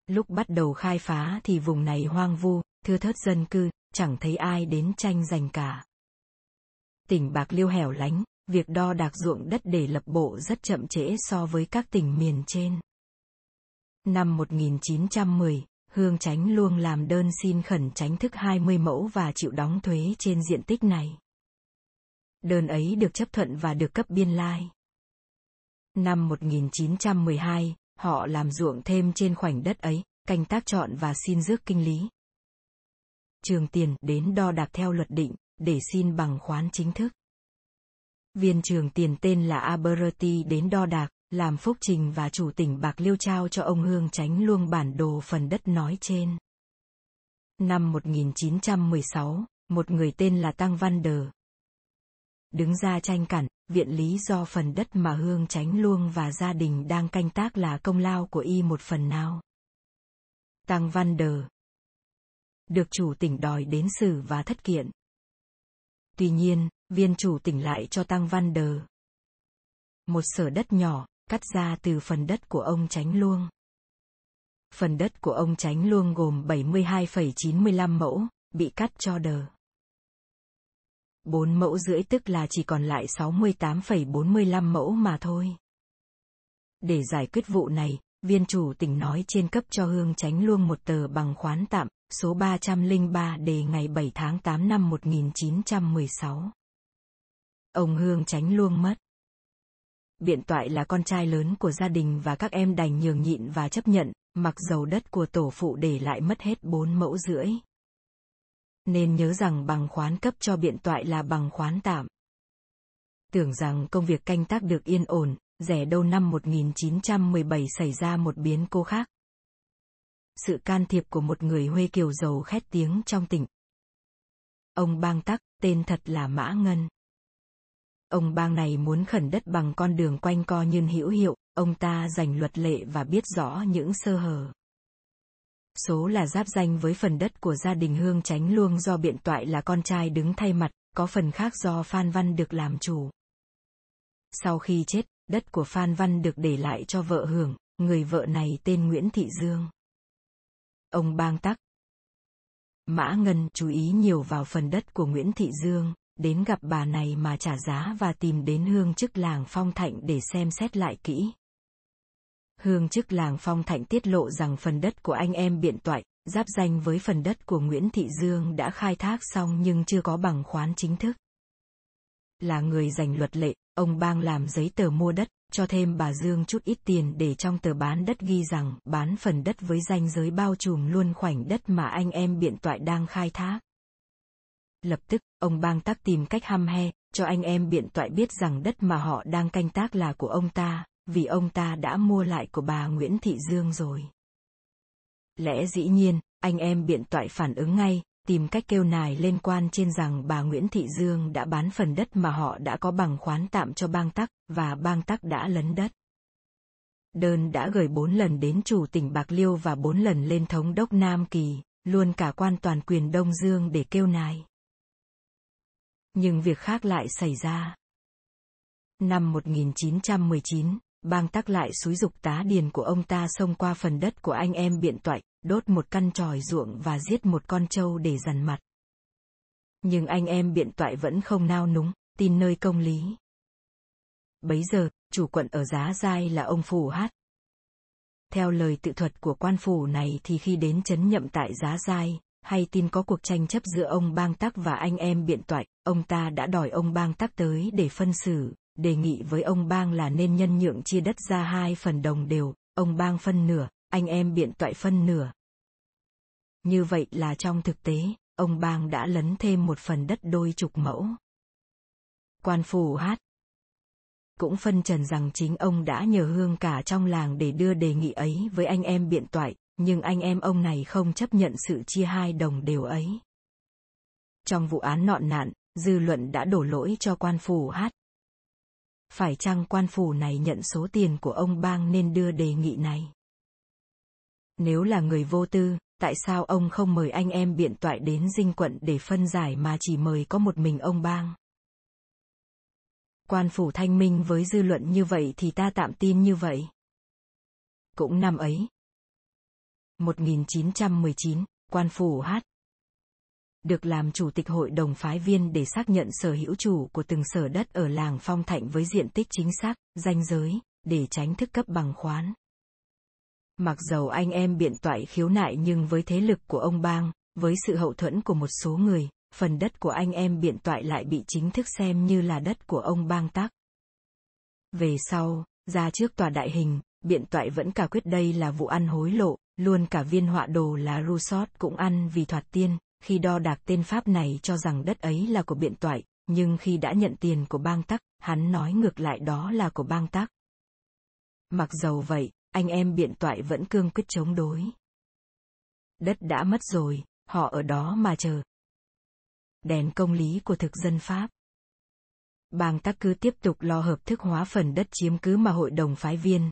Lúc bắt đầu khai phá thì vùng này hoang vu, thưa thớt dân cư, chẳng thấy ai đến tranh giành cả. Tỉnh Bạc Liêu hẻo lánh, việc đo đạc ruộng đất để lập bộ rất chậm trễ so với các tỉnh miền trên. Năm 1910, Hương Chánh Luông làm đơn xin khẩn tránh thức 20 mẫu và chịu đóng thuế trên diện tích này. Đơn ấy được chấp thuận và được cấp biên lai. Năm 1912, họ làm ruộng thêm trên khoảnh đất ấy, canh tác chọn và xin rước kinh lý. Trường tiền đến đo đạc theo luật định, để xin bằng khoán chính thức. Viên trường tiền tên là Aberti đến đo đạc, làm phúc trình và chủ tỉnh Bạc Liêu trao cho ông Hương Tránh Luông bản đồ phần đất nói trên. Năm 1916, một người tên là Tăng Văn Đờ, đứng ra tranh cản, viện lý do phần đất mà Hương Tránh Luông và gia đình đang canh tác là công lao của y một phần nào. Tăng Văn Đờ được chủ tỉnh đòi đến xử và thất kiện. Tuy nhiên, viên chủ tỉnh lại cho Tăng Văn Đờ một sở đất nhỏ, cắt ra từ phần đất của ông Tránh Luông. Phần đất của ông Tránh Luông gồm 72,95 mẫu, bị cắt cho đờ. 4 mẫu rưỡi tức là chỉ còn lại 68,45 mẫu mà thôi. Để giải quyết vụ này, viên chủ tỉnh nói trên cấp cho Hương Tránh Luông một tờ bằng khoán tạm, số 303 đề ngày 7 tháng 8 năm 1916. Ông Hương Tránh Luông mất. Biện toại là con trai lớn của gia đình và các em đành nhường nhịn và chấp nhận, mặc dầu đất của tổ phụ để lại mất hết 4 mẫu rưỡi nên nhớ rằng bằng khoán cấp cho biện toại là bằng khoán tạm. Tưởng rằng công việc canh tác được yên ổn, rẻ đâu năm 1917 xảy ra một biến cố khác. Sự can thiệp của một người Huê Kiều giàu khét tiếng trong tỉnh. Ông Bang Tắc, tên thật là Mã Ngân. Ông bang này muốn khẩn đất bằng con đường quanh co nhưng hữu hiệu, ông ta giành luật lệ và biết rõ những sơ hở số là giáp danh với phần đất của gia đình Hương Tránh Luông do biện toại là con trai đứng thay mặt, có phần khác do Phan Văn được làm chủ. Sau khi chết, đất của Phan Văn được để lại cho vợ hưởng, người vợ này tên Nguyễn Thị Dương. Ông bang tắc. Mã Ngân chú ý nhiều vào phần đất của Nguyễn Thị Dương, đến gặp bà này mà trả giá và tìm đến hương chức làng Phong Thạnh để xem xét lại kỹ. Hương chức làng Phong Thạnh tiết lộ rằng phần đất của anh em biện toại, giáp danh với phần đất của Nguyễn Thị Dương đã khai thác xong nhưng chưa có bằng khoán chính thức. Là người giành luật lệ, ông bang làm giấy tờ mua đất, cho thêm bà Dương chút ít tiền để trong tờ bán đất ghi rằng bán phần đất với danh giới bao trùm luôn khoảnh đất mà anh em biện toại đang khai thác. Lập tức, ông bang tắc tìm cách hăm he, cho anh em biện toại biết rằng đất mà họ đang canh tác là của ông ta, vì ông ta đã mua lại của bà Nguyễn Thị Dương rồi. Lẽ dĩ nhiên, anh em biện toại phản ứng ngay, tìm cách kêu nài lên quan trên rằng bà Nguyễn Thị Dương đã bán phần đất mà họ đã có bằng khoán tạm cho bang tắc, và bang tắc đã lấn đất. Đơn đã gửi bốn lần đến chủ tỉnh Bạc Liêu và bốn lần lên thống đốc Nam Kỳ, luôn cả quan toàn quyền Đông Dương để kêu nài. Nhưng việc khác lại xảy ra. Năm 1919, bang tắc lại xúi dục tá điền của ông ta xông qua phần đất của anh em biện toại, đốt một căn tròi ruộng và giết một con trâu để dằn mặt. Nhưng anh em biện toại vẫn không nao núng, tin nơi công lý. Bấy giờ, chủ quận ở giá giai là ông Phủ Hát. Theo lời tự thuật của quan phủ này thì khi đến chấn nhậm tại giá giai, hay tin có cuộc tranh chấp giữa ông bang tắc và anh em biện toại, ông ta đã đòi ông bang tắc tới để phân xử, đề nghị với ông bang là nên nhân nhượng chia đất ra hai phần đồng đều, ông bang phân nửa, anh em biện toại phân nửa. Như vậy là trong thực tế, ông bang đã lấn thêm một phần đất đôi chục mẫu. Quan phủ hát cũng phân trần rằng chính ông đã nhờ hương cả trong làng để đưa đề nghị ấy với anh em biện toại, nhưng anh em ông này không chấp nhận sự chia hai đồng đều ấy. Trong vụ án nọn nạn, dư luận đã đổ lỗi cho quan phủ hát phải chăng quan phủ này nhận số tiền của ông bang nên đưa đề nghị này? Nếu là người vô tư, tại sao ông không mời anh em biện toại đến dinh quận để phân giải mà chỉ mời có một mình ông bang? Quan phủ thanh minh với dư luận như vậy thì ta tạm tin như vậy. Cũng năm ấy. 1919, quan phủ hát. Được làm chủ tịch hội đồng phái viên để xác nhận sở hữu chủ của từng sở đất ở làng Phong Thạnh với diện tích chính xác, danh giới, để tránh thức cấp bằng khoán. Mặc dầu anh em biện toại khiếu nại nhưng với thế lực của ông bang, với sự hậu thuẫn của một số người, phần đất của anh em biện toại lại bị chính thức xem như là đất của ông bang tắc. Về sau, ra trước tòa đại hình, biện toại vẫn cả quyết đây là vụ ăn hối lộ, luôn cả viên họa đồ là Rousseau cũng ăn vì thoạt tiên, khi đo đạc tên Pháp này cho rằng đất ấy là của biện toại, nhưng khi đã nhận tiền của bang tắc, hắn nói ngược lại đó là của bang tắc. Mặc dầu vậy, anh em biện toại vẫn cương quyết chống đối. Đất đã mất rồi, họ ở đó mà chờ. Đèn công lý của thực dân Pháp. Bang tắc cứ tiếp tục lo hợp thức hóa phần đất chiếm cứ mà hội đồng phái viên.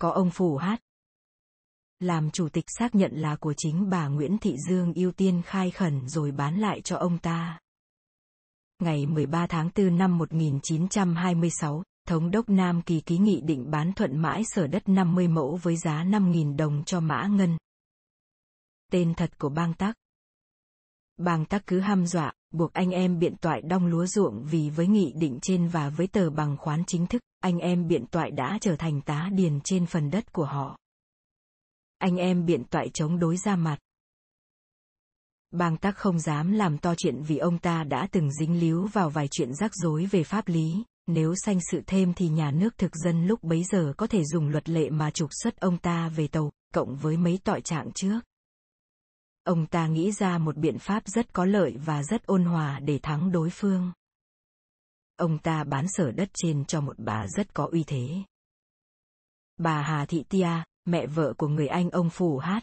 Có ông Phủ Hát. Làm chủ tịch xác nhận là của chính bà Nguyễn Thị Dương ưu tiên khai khẩn rồi bán lại cho ông ta. Ngày 13 tháng 4 năm 1926, Thống đốc Nam Kỳ ký nghị định bán thuận mãi sở đất 50 mẫu với giá 5.000 đồng cho Mã Ngân. Tên thật của bang tắc. Bang tắc cứ ham dọa, buộc anh em biện toại đong lúa ruộng vì với nghị định trên và với tờ bằng khoán chính thức, anh em biện toại đã trở thành tá điền trên phần đất của họ. Anh em biện toại chống đối ra mặt. Bang tắc không dám làm to chuyện vì ông ta đã từng dính líu vào vài chuyện rắc rối về pháp lý, nếu sanh sự thêm thì nhà nước thực dân lúc bấy giờ có thể dùng luật lệ mà trục xuất ông ta về tàu, cộng với mấy tội trạng trước. Ông ta nghĩ ra một biện pháp rất có lợi và rất ôn hòa để thắng đối phương. Ông ta bán sở đất trên cho một bà rất có uy thế. Bà Hà Thị Tia, mẹ vợ của người anh ông Phủ Hát.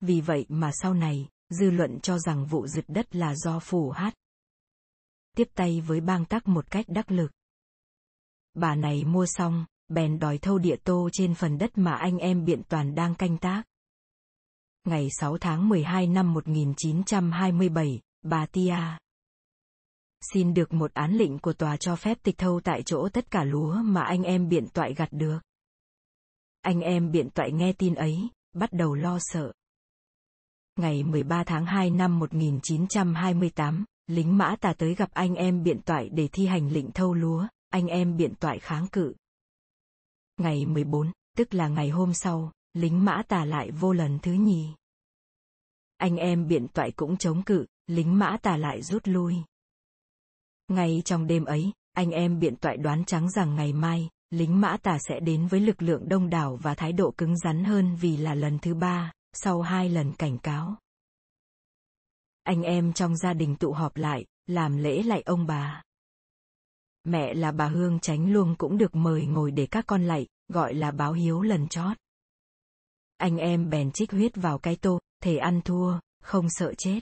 Vì vậy mà sau này, dư luận cho rằng vụ giật đất là do Phủ Hát tiếp tay với bang tắc một cách đắc lực. Bà này mua xong, bèn đòi thâu địa tô trên phần đất mà anh em biện toàn đang canh tác. Ngày 6 tháng 12 năm 1927, bà Tia xin được một án lệnh của tòa cho phép tịch thâu tại chỗ tất cả lúa mà anh em biện toại gặt được. Anh em biện toại nghe tin ấy, bắt đầu lo sợ. Ngày 13 tháng 2 năm 1928, lính mã tà tới gặp anh em biện toại để thi hành lệnh thâu lúa, anh em biện toại kháng cự. Ngày 14, tức là ngày hôm sau, lính mã tà lại vô lần thứ nhì. Anh em biện toại cũng chống cự, lính mã tà lại rút lui. Ngay trong đêm ấy, anh em biện toại đoán trắng rằng ngày mai, lính mã tà sẽ đến với lực lượng đông đảo và thái độ cứng rắn hơn vì là lần thứ ba, sau hai lần cảnh cáo anh em trong gia đình tụ họp lại, làm lễ lại ông bà. Mẹ là bà Hương Tránh luôn cũng được mời ngồi để các con lạy, gọi là báo hiếu lần chót. Anh em bèn trích huyết vào cái tô, thể ăn thua, không sợ chết.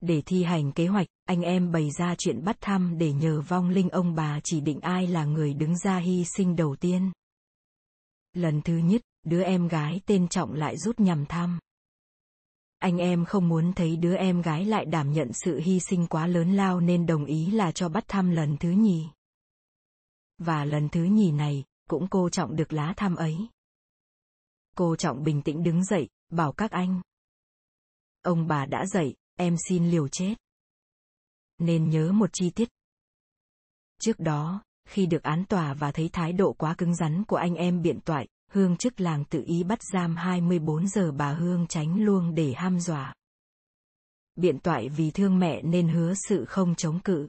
Để thi hành kế hoạch, anh em bày ra chuyện bắt thăm để nhờ vong linh ông bà chỉ định ai là người đứng ra hy sinh đầu tiên. Lần thứ nhất, đứa em gái tên Trọng lại rút nhằm thăm anh em không muốn thấy đứa em gái lại đảm nhận sự hy sinh quá lớn lao nên đồng ý là cho bắt thăm lần thứ nhì. Và lần thứ nhì này, cũng cô Trọng được lá thăm ấy. Cô Trọng bình tĩnh đứng dậy, bảo các anh. Ông bà đã dậy, em xin liều chết. Nên nhớ một chi tiết. Trước đó, khi được án tòa và thấy thái độ quá cứng rắn của anh em biện toại, Hương chức làng tự ý bắt giam 24 giờ bà Hương tránh luôn để ham dọa. Biện toại vì thương mẹ nên hứa sự không chống cự.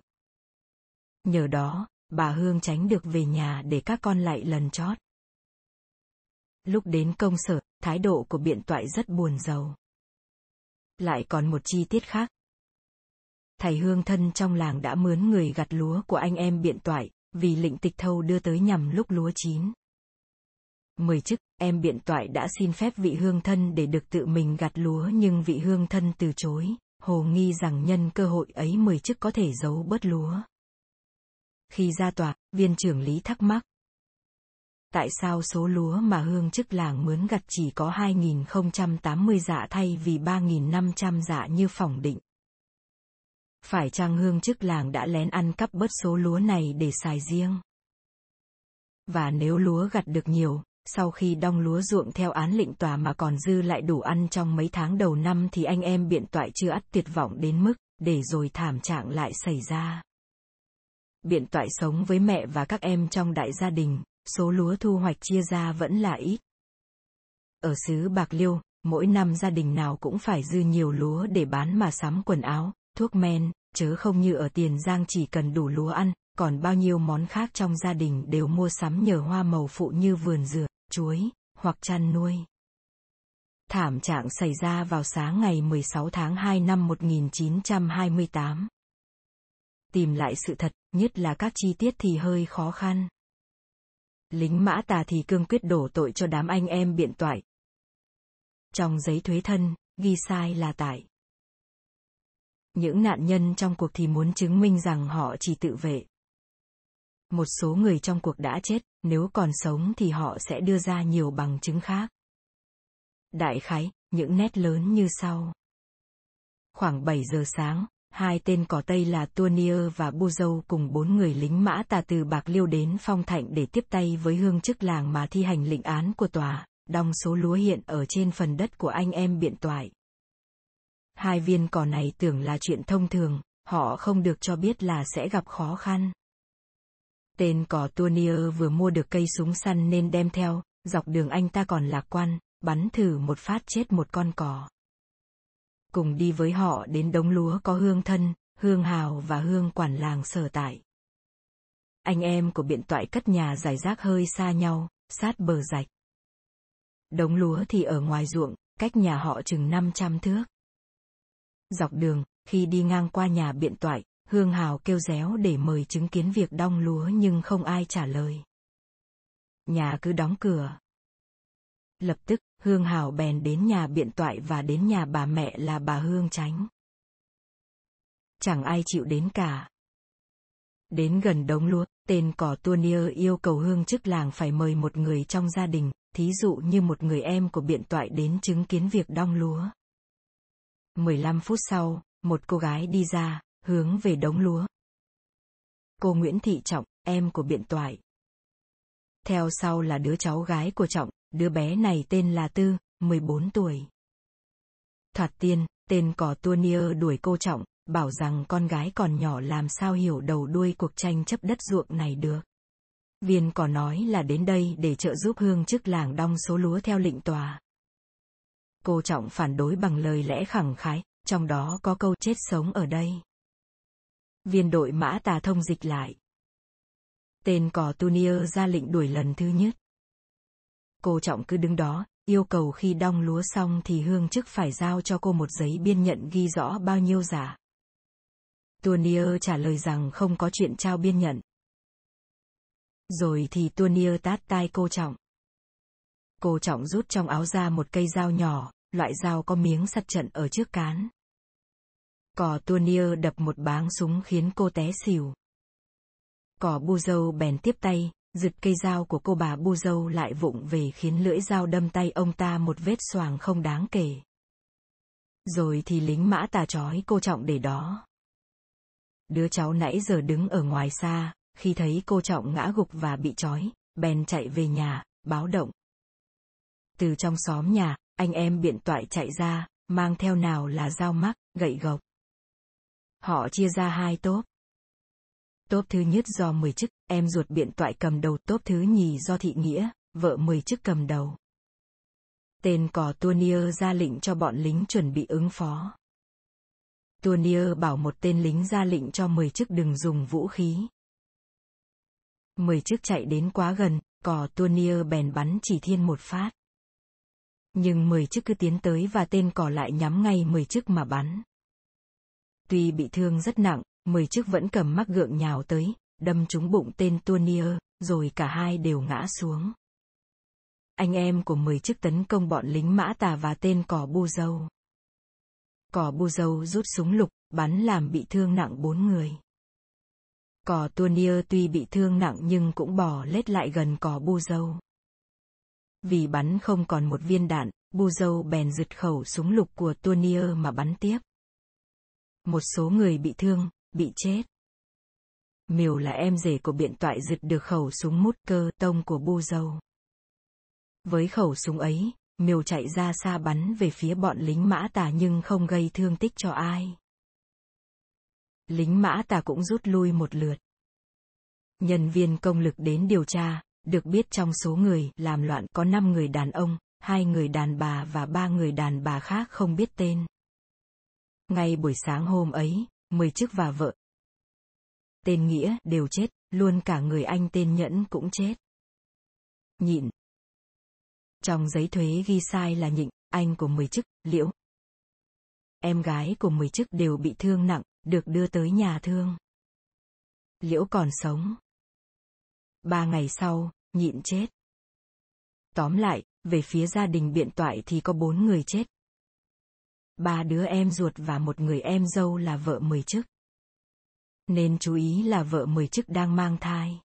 Nhờ đó, bà Hương tránh được về nhà để các con lại lần chót. Lúc đến công sở, thái độ của biện toại rất buồn giàu. Lại còn một chi tiết khác. Thầy Hương thân trong làng đã mướn người gặt lúa của anh em biện toại, vì lệnh tịch thâu đưa tới nhằm lúc lúa chín. Mười chức, em biện toại đã xin phép vị hương thân để được tự mình gặt lúa nhưng vị hương thân từ chối, hồ nghi rằng nhân cơ hội ấy mười chức có thể giấu bớt lúa. Khi ra tòa, viên trưởng lý thắc mắc tại sao số lúa mà hương chức làng mướn gặt chỉ có 2.080 dạ thay vì 3.500 dạ như phỏng định. Phải chăng hương chức làng đã lén ăn cắp bớt số lúa này để xài riêng? Và nếu lúa gặt được nhiều, sau khi đong lúa ruộng theo án lệnh tòa mà còn dư lại đủ ăn trong mấy tháng đầu năm thì anh em biện toại chưa ắt tuyệt vọng đến mức, để rồi thảm trạng lại xảy ra. Biện toại sống với mẹ và các em trong đại gia đình, số lúa thu hoạch chia ra vẫn là ít. Ở xứ Bạc Liêu, mỗi năm gia đình nào cũng phải dư nhiều lúa để bán mà sắm quần áo, thuốc men, chớ không như ở Tiền Giang chỉ cần đủ lúa ăn, còn bao nhiêu món khác trong gia đình đều mua sắm nhờ hoa màu phụ như vườn dừa, chuối, hoặc chăn nuôi. Thảm trạng xảy ra vào sáng ngày 16 tháng 2 năm 1928. Tìm lại sự thật, nhất là các chi tiết thì hơi khó khăn. Lính mã tà thì cương quyết đổ tội cho đám anh em biện toại. Trong giấy thuế thân, ghi sai là tại. Những nạn nhân trong cuộc thì muốn chứng minh rằng họ chỉ tự vệ. Một số người trong cuộc đã chết, nếu còn sống thì họ sẽ đưa ra nhiều bằng chứng khác. Đại khái, những nét lớn như sau. Khoảng 7 giờ sáng, hai tên cỏ Tây là Tuanier và Bu Dâu cùng bốn người lính mã tà từ Bạc Liêu đến Phong Thạnh để tiếp tay với hương chức làng mà thi hành lệnh án của tòa, đong số lúa hiện ở trên phần đất của anh em biện toại. Hai viên cỏ này tưởng là chuyện thông thường, họ không được cho biết là sẽ gặp khó khăn. Tên cỏ Tuanier vừa mua được cây súng săn nên đem theo, dọc đường anh ta còn lạc quan, bắn thử một phát chết một con cỏ. Cùng đi với họ đến đống lúa có hương thân, hương hào và hương quản làng sở tại. Anh em của biện toại cất nhà giải rác hơi xa nhau, sát bờ rạch. Đống lúa thì ở ngoài ruộng, cách nhà họ chừng 500 thước. Dọc đường, khi đi ngang qua nhà biện toại, Hương Hào kêu réo để mời chứng kiến việc đong lúa nhưng không ai trả lời. Nhà cứ đóng cửa. Lập tức, Hương Hào bèn đến nhà biện toại và đến nhà bà mẹ là bà Hương Tránh. Chẳng ai chịu đến cả. Đến gần đống lúa, tên cỏ Tuanier yêu cầu hương chức làng phải mời một người trong gia đình, thí dụ như một người em của biện toại đến chứng kiến việc đong lúa. 15 phút sau, một cô gái đi ra, hướng về đống lúa. Cô Nguyễn Thị Trọng, em của biện toại. Theo sau là đứa cháu gái của Trọng, đứa bé này tên là Tư, 14 tuổi. Thoạt tiên, tên cỏ Nia đuổi cô Trọng, bảo rằng con gái còn nhỏ làm sao hiểu đầu đuôi cuộc tranh chấp đất ruộng này được. Viên cỏ nói là đến đây để trợ giúp hương chức làng đong số lúa theo lệnh tòa. Cô Trọng phản đối bằng lời lẽ khẳng khái, trong đó có câu chết sống ở đây. Viên đội mã tà thông dịch lại. Tên cò Tunia ra lệnh đuổi lần thứ nhất. Cô Trọng cứ đứng đó, yêu cầu khi đong lúa xong thì hương chức phải giao cho cô một giấy biên nhận ghi rõ bao nhiêu giả. Tunier trả lời rằng không có chuyện trao biên nhận. Rồi thì Tunier tát tai cô Trọng. Cô Trọng rút trong áo ra một cây dao nhỏ, loại dao có miếng sắt trận ở trước cán. Cỏ Tuanier đập một báng súng khiến cô té xỉu. Cỏ bu dâu bèn tiếp tay, giật cây dao của cô bà bu dâu lại vụng về khiến lưỡi dao đâm tay ông ta một vết xoàng không đáng kể. Rồi thì lính mã tà trói cô trọng để đó. Đứa cháu nãy giờ đứng ở ngoài xa, khi thấy cô trọng ngã gục và bị trói, bèn chạy về nhà, báo động. Từ trong xóm nhà, anh em biện toại chạy ra, mang theo nào là dao mắc, gậy gộc. Họ chia ra hai tốp. Tốp thứ nhất do 10 chức, em ruột biện toại cầm đầu, tốp thứ nhì do thị nghĩa, vợ 10 chức cầm đầu. Tên cò Tuanier ra lệnh cho bọn lính chuẩn bị ứng phó. Tuanier bảo một tên lính ra lệnh cho 10 chức đừng dùng vũ khí. 10 chức chạy đến quá gần, cò Tuanier bèn bắn chỉ thiên một phát. Nhưng 10 chức cứ tiến tới và tên cò lại nhắm ngay 10 chức mà bắn. Tuy bị thương rất nặng, mười chiếc vẫn cầm mắc gượng nhào tới, đâm trúng bụng tên Tuanier, rồi cả hai đều ngã xuống. Anh em của mười chiếc tấn công bọn lính mã tà và tên cỏ bu dâu. Cỏ bu dâu rút súng lục, bắn làm bị thương nặng bốn người. Cò Tuanier tuy bị thương nặng nhưng cũng bỏ lết lại gần cò bu dâu. Vì bắn không còn một viên đạn, bu dâu bèn giật khẩu súng lục của Tuanier mà bắn tiếp. Một số người bị thương, bị chết. Miều là em rể của biện toại giật được khẩu súng mút cơ tông của bu dâu. Với khẩu súng ấy, Miều chạy ra xa bắn về phía bọn lính mã tà nhưng không gây thương tích cho ai. Lính mã tà cũng rút lui một lượt. Nhân viên công lực đến điều tra, được biết trong số người làm loạn có 5 người đàn ông, hai người đàn bà và ba người đàn bà khác không biết tên. Ngay buổi sáng hôm ấy, mười chức và vợ. Tên Nghĩa đều chết, luôn cả người anh tên Nhẫn cũng chết. Nhịn. Trong giấy thuế ghi sai là nhịn, anh của mười chức, liễu. Em gái của mười chức đều bị thương nặng, được đưa tới nhà thương. Liễu còn sống. Ba ngày sau, nhịn chết. Tóm lại, về phía gia đình biện toại thì có bốn người chết. Ba đứa em ruột và một người em dâu là vợ mười chức. Nên chú ý là vợ mười chức đang mang thai.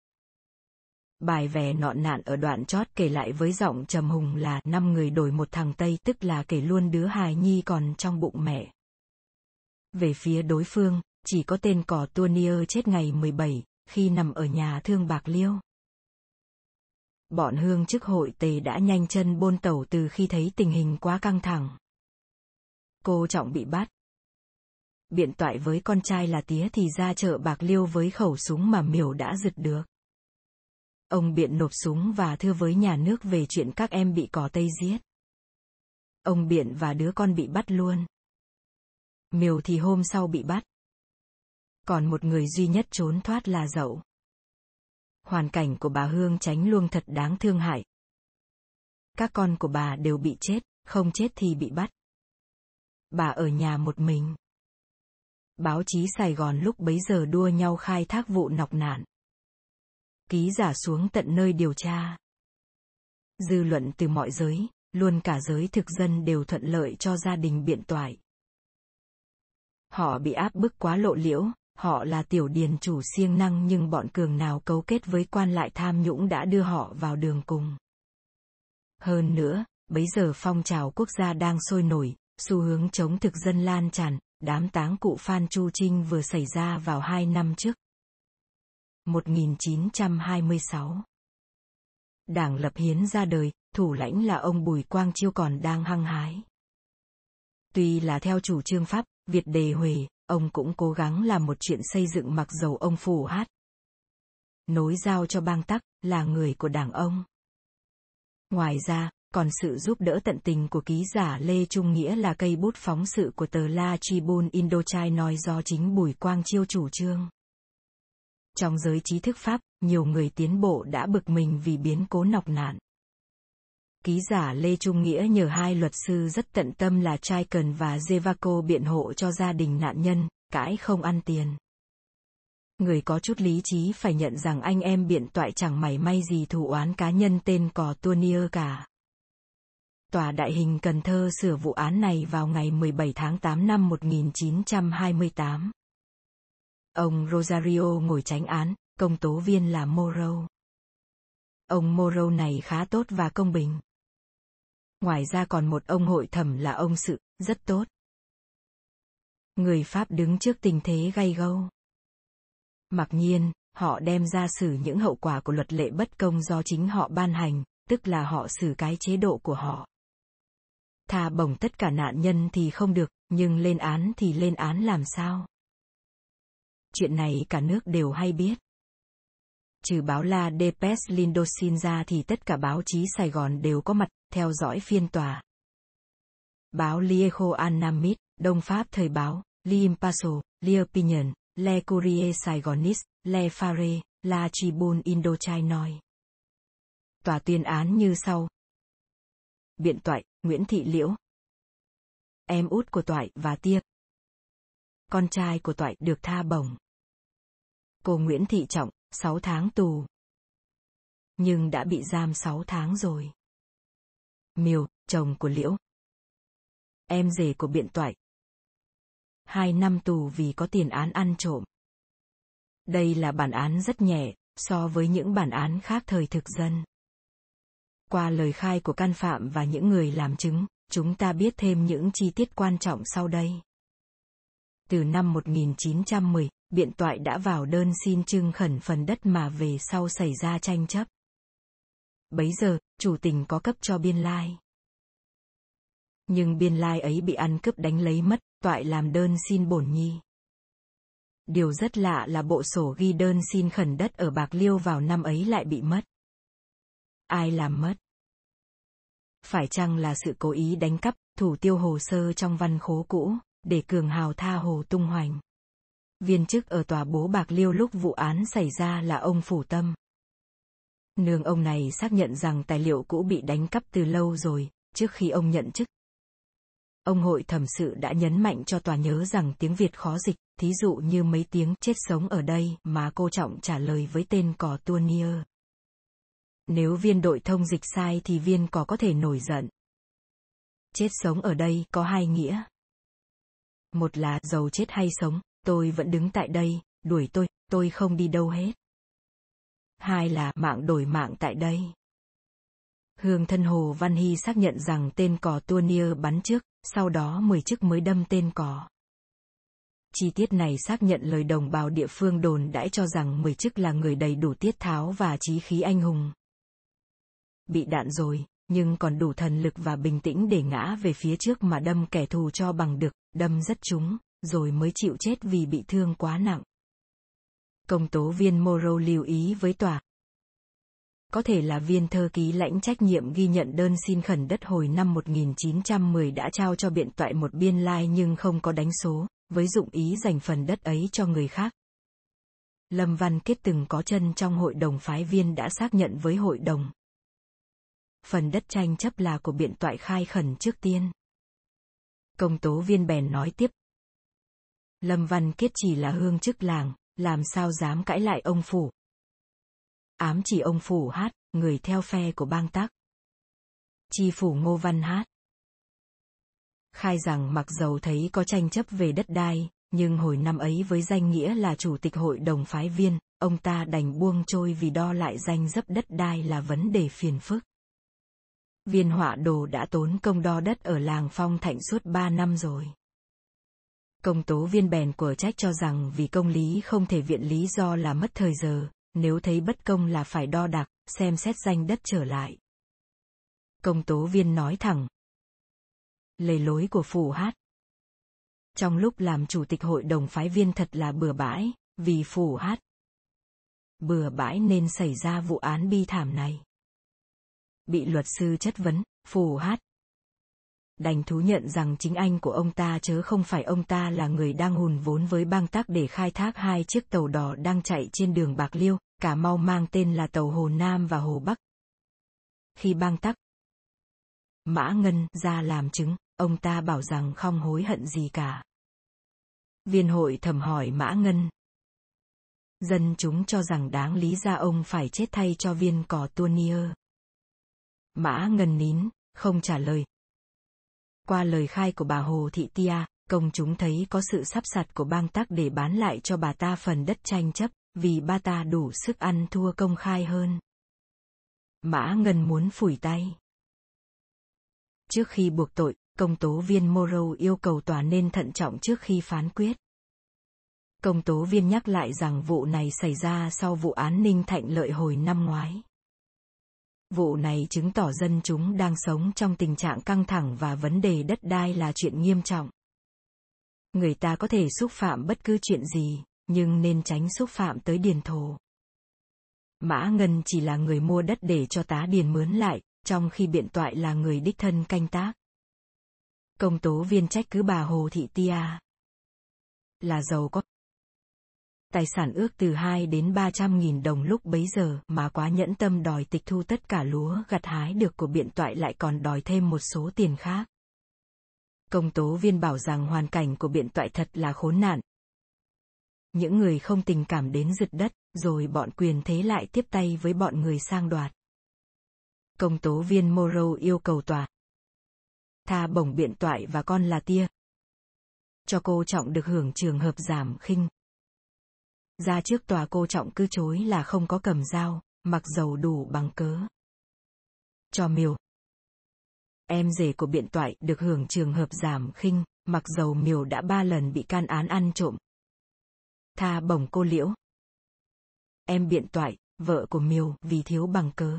Bài vẻ nọn nạn ở đoạn chót kể lại với giọng trầm hùng là năm người đổi một thằng Tây tức là kể luôn đứa hài nhi còn trong bụng mẹ. Về phía đối phương, chỉ có tên cỏ Tuanier chết ngày 17, khi nằm ở nhà thương Bạc Liêu. Bọn hương chức hội tề đã nhanh chân bôn tẩu từ khi thấy tình hình quá căng thẳng. Cô Trọng bị bắt. Biện toại với con trai là tía thì ra chợ Bạc Liêu với khẩu súng mà miểu đã giật được. Ông Biện nộp súng và thưa với nhà nước về chuyện các em bị cỏ Tây giết. Ông Biện và đứa con bị bắt luôn. Miều thì hôm sau bị bắt. Còn một người duy nhất trốn thoát là dậu. Hoàn cảnh của bà Hương tránh luông thật đáng thương hại. Các con của bà đều bị chết, không chết thì bị bắt. Bà ở nhà một mình. Báo chí Sài Gòn lúc bấy giờ đua nhau khai thác vụ nọc nạn. Ký giả xuống tận nơi điều tra. Dư luận từ mọi giới, luôn cả giới thực dân đều thuận lợi cho gia đình biện toại. Họ bị áp bức quá lộ liễu, họ là tiểu điền chủ siêng năng nhưng bọn cường nào cấu kết với quan lại tham nhũng đã đưa họ vào đường cùng. Hơn nữa, bấy giờ phong trào quốc gia đang sôi nổi, xu hướng chống thực dân lan tràn, đám táng cụ Phan Chu Trinh vừa xảy ra vào hai năm trước. 1926 Đảng lập hiến ra đời, thủ lãnh là ông Bùi Quang Chiêu còn đang hăng hái. Tuy là theo chủ trương Pháp, Việt đề Huệ, ông cũng cố gắng làm một chuyện xây dựng mặc dầu ông phủ hát. Nối giao cho bang tắc, là người của đảng ông. Ngoài ra, còn sự giúp đỡ tận tình của ký giả Lê Trung Nghĩa là cây bút phóng sự của tờ La Tribune Indochai nói do chính Bùi Quang Chiêu chủ trương. Trong giới trí thức Pháp, nhiều người tiến bộ đã bực mình vì biến cố nọc nạn. Ký giả Lê Trung Nghĩa nhờ hai luật sư rất tận tâm là trai cần và Zevaco biện hộ cho gia đình nạn nhân, cãi không ăn tiền. Người có chút lý trí phải nhận rằng anh em biện toại chẳng mảy may gì thủ oán cá nhân tên cò Tuanier cả. Tòa Đại hình Cần Thơ sửa vụ án này vào ngày 17 tháng 8 năm 1928. Ông Rosario ngồi tránh án, công tố viên là Moro. Ông Moro này khá tốt và công bình. Ngoài ra còn một ông hội thẩm là ông sự, rất tốt. Người Pháp đứng trước tình thế gay gâu. Mặc nhiên, họ đem ra xử những hậu quả của luật lệ bất công do chính họ ban hành, tức là họ xử cái chế độ của họ. Tha bổng tất cả nạn nhân thì không được, nhưng lên án thì lên án làm sao? Chuyện này cả nước đều hay biết. Trừ báo La Depes Lindosin ra thì tất cả báo chí Sài Gòn đều có mặt, theo dõi phiên tòa. Báo Liejo Anamit, Đông Pháp Thời báo, L'Impasso, L'Opinion, Le Courrier Saigonis, Le Phare, La Tribune Indochina. Tòa tuyên án như sau. Biện toại, Nguyễn Thị Liễu. Em út của toại và tiệp. Con trai của toại được tha bổng. Cô Nguyễn Thị Trọng, 6 tháng tù. Nhưng đã bị giam 6 tháng rồi. Miều, chồng của Liễu. Em rể của biện toại. Hai năm tù vì có tiền án ăn trộm. Đây là bản án rất nhẹ, so với những bản án khác thời thực dân. Qua lời khai của can phạm và những người làm chứng, chúng ta biết thêm những chi tiết quan trọng sau đây. Từ năm 1910, biện toại đã vào đơn xin trưng khẩn phần đất mà về sau xảy ra tranh chấp. Bấy giờ, chủ tình có cấp cho biên lai. Nhưng biên lai ấy bị ăn cướp đánh lấy mất, toại làm đơn xin bổn nhi. Điều rất lạ là bộ sổ ghi đơn xin khẩn đất ở Bạc Liêu vào năm ấy lại bị mất. Ai làm mất? Phải chăng là sự cố ý đánh cắp, thủ tiêu hồ sơ trong văn khố cũ, để cường hào tha hồ tung hoành? Viên chức ở tòa bố Bạc Liêu lúc vụ án xảy ra là ông Phủ Tâm. Nương ông này xác nhận rằng tài liệu cũ bị đánh cắp từ lâu rồi, trước khi ông nhận chức. Ông hội thẩm sự đã nhấn mạnh cho tòa nhớ rằng tiếng Việt khó dịch, thí dụ như mấy tiếng chết sống ở đây mà cô Trọng trả lời với tên cò Tuanier. Nếu viên đội thông dịch sai thì viên cò có thể nổi giận. Chết sống ở đây có hai nghĩa. Một là giàu chết hay sống, tôi vẫn đứng tại đây, đuổi tôi, tôi không đi đâu hết. Hai là mạng đổi mạng tại đây. Hương thân Hồ Văn Hy xác nhận rằng tên cò Tuanier bắn trước, sau đó 10 chức mới đâm tên cò. Chi tiết này xác nhận lời đồng bào địa phương đồn đãi cho rằng 10 chức là người đầy đủ tiết tháo và trí khí anh hùng. Bị đạn rồi, nhưng còn đủ thần lực và bình tĩnh để ngã về phía trước mà đâm kẻ thù cho bằng được, đâm rất trúng, rồi mới chịu chết vì bị thương quá nặng. Công tố viên Moro lưu ý với tòa, có thể là viên thơ ký lãnh trách nhiệm ghi nhận đơn xin khẩn đất hồi năm 1910 đã trao cho biện toại một biên lai nhưng không có đánh số, với dụng ý dành phần đất ấy cho người khác. Lâm Văn Kết từng có chân trong hội đồng phái viên đã xác nhận với hội đồng. Phần đất tranh chấp là của biện toại khai khẩn trước tiên. Công tố viên bèn nói tiếp. Lâm Văn Kết chỉ là hương chức làng, làm sao dám cãi lại ông phủ, ám chỉ ông phủ hát, người theo phe của bang tắc. Chi phủ Ngô Văn hát. Khai rằng mặc dầu thấy có tranh chấp về đất đai, nhưng hồi năm ấy với danh nghĩa là chủ tịch hội đồng phái viên, ông ta đành buông trôi vì đo lại danh dấp đất đai là vấn đề phiền phức. Viên họa đồ đã tốn công đo đất ở làng Phong Thạnh suốt ba năm rồi. Công tố viên bèn của trách cho rằng vì công lý không thể viện lý do là mất thời giờ, nếu thấy bất công là phải đo đạc, xem xét danh đất trở lại. Công tố viên nói thẳng. Lề lối của phủ hát. Trong lúc làm chủ tịch hội đồng phái viên thật là bừa bãi, vì phủ hát. Bừa bãi nên xảy ra vụ án bi thảm này. Bị luật sư chất vấn, phủ hát, đành thú nhận rằng chính anh của ông ta chớ không phải ông ta là người đang hùn vốn với bang tắc để khai thác hai chiếc tàu đỏ đang chạy trên đường Bạc Liêu, cả mau mang tên là tàu Hồ Nam và Hồ Bắc. Khi bang tắc, Mã Ngân ra làm chứng, ông ta bảo rằng không hối hận gì cả. Viên hội thầm hỏi Mã Ngân. Dân chúng cho rằng đáng lý ra ông phải chết thay cho viên cỏ Tuanier. Mã ngần nín, không trả lời, qua lời khai của bà Hồ Thị Tia, công chúng thấy có sự sắp sặt của bang tắc để bán lại cho bà ta phần đất tranh chấp, vì ba ta đủ sức ăn thua công khai hơn. Mã Ngân muốn phủi tay. Trước khi buộc tội, công tố viên Moro yêu cầu tòa nên thận trọng trước khi phán quyết. Công tố viên nhắc lại rằng vụ này xảy ra sau vụ án Ninh Thạnh Lợi hồi năm ngoái. Vụ này chứng tỏ dân chúng đang sống trong tình trạng căng thẳng và vấn đề đất đai là chuyện nghiêm trọng. Người ta có thể xúc phạm bất cứ chuyện gì, nhưng nên tránh xúc phạm tới điền thổ. Mã Ngân chỉ là người mua đất để cho tá điền mướn lại, trong khi biện toại là người đích thân canh tác. Công tố viên trách cứ bà Hồ Thị Tia. Là giàu có, tài sản ước từ 2 đến 300 nghìn đồng lúc bấy giờ mà quá nhẫn tâm đòi tịch thu tất cả lúa gặt hái được của biện toại lại còn đòi thêm một số tiền khác. Công tố viên bảo rằng hoàn cảnh của biện toại thật là khốn nạn. Những người không tình cảm đến giật đất, rồi bọn quyền thế lại tiếp tay với bọn người sang đoạt. Công tố viên Moro yêu cầu tòa tha bổng biện toại và con là tia. Cho cô trọng được hưởng trường hợp giảm khinh, ra trước tòa cô trọng cứ chối là không có cầm dao, mặc dầu đủ bằng cớ. Cho miều. Em rể của biện toại được hưởng trường hợp giảm khinh, mặc dầu miều đã ba lần bị can án ăn trộm. Tha bổng cô liễu. Em biện toại, vợ của miều, vì thiếu bằng cớ.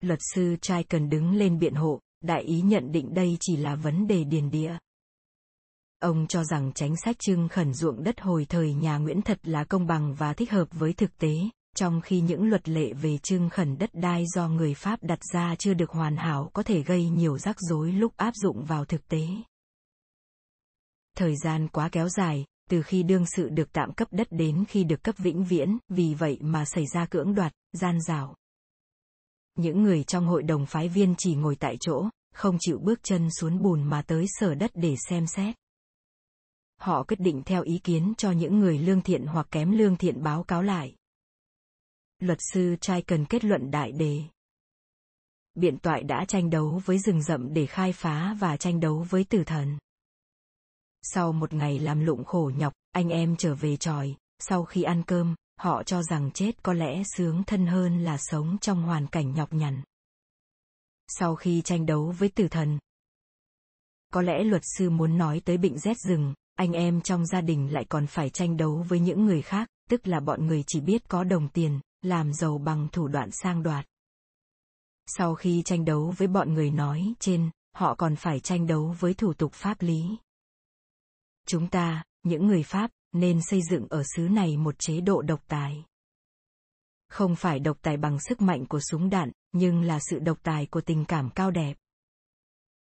Luật sư trai cần đứng lên biện hộ, đại ý nhận định đây chỉ là vấn đề điền địa. Ông cho rằng chính sách trưng khẩn ruộng đất hồi thời nhà Nguyễn thật là công bằng và thích hợp với thực tế, trong khi những luật lệ về trưng khẩn đất đai do người Pháp đặt ra chưa được hoàn hảo có thể gây nhiều rắc rối lúc áp dụng vào thực tế. Thời gian quá kéo dài, từ khi đương sự được tạm cấp đất đến khi được cấp vĩnh viễn, vì vậy mà xảy ra cưỡng đoạt, gian rảo. Những người trong hội đồng phái viên chỉ ngồi tại chỗ, không chịu bước chân xuống bùn mà tới sở đất để xem xét. Họ quyết định theo ý kiến cho những người lương thiện hoặc kém lương thiện báo cáo lại. Luật sư trai cần kết luận đại đề. Biện toại đã tranh đấu với rừng rậm để khai phá và tranh đấu với tử thần. Sau một ngày làm lụng khổ nhọc, anh em trở về tròi, sau khi ăn cơm, họ cho rằng chết có lẽ sướng thân hơn là sống trong hoàn cảnh nhọc nhằn. Sau khi tranh đấu với tử thần, có lẽ luật sư muốn nói tới bệnh rét rừng, anh em trong gia đình lại còn phải tranh đấu với những người khác, tức là bọn người chỉ biết có đồng tiền, làm giàu bằng thủ đoạn sang đoạt. Sau khi tranh đấu với bọn người nói trên, họ còn phải tranh đấu với thủ tục pháp lý. Chúng ta, những người Pháp, nên xây dựng ở xứ này một chế độ độc tài. Không phải độc tài bằng sức mạnh của súng đạn, nhưng là sự độc tài của tình cảm cao đẹp.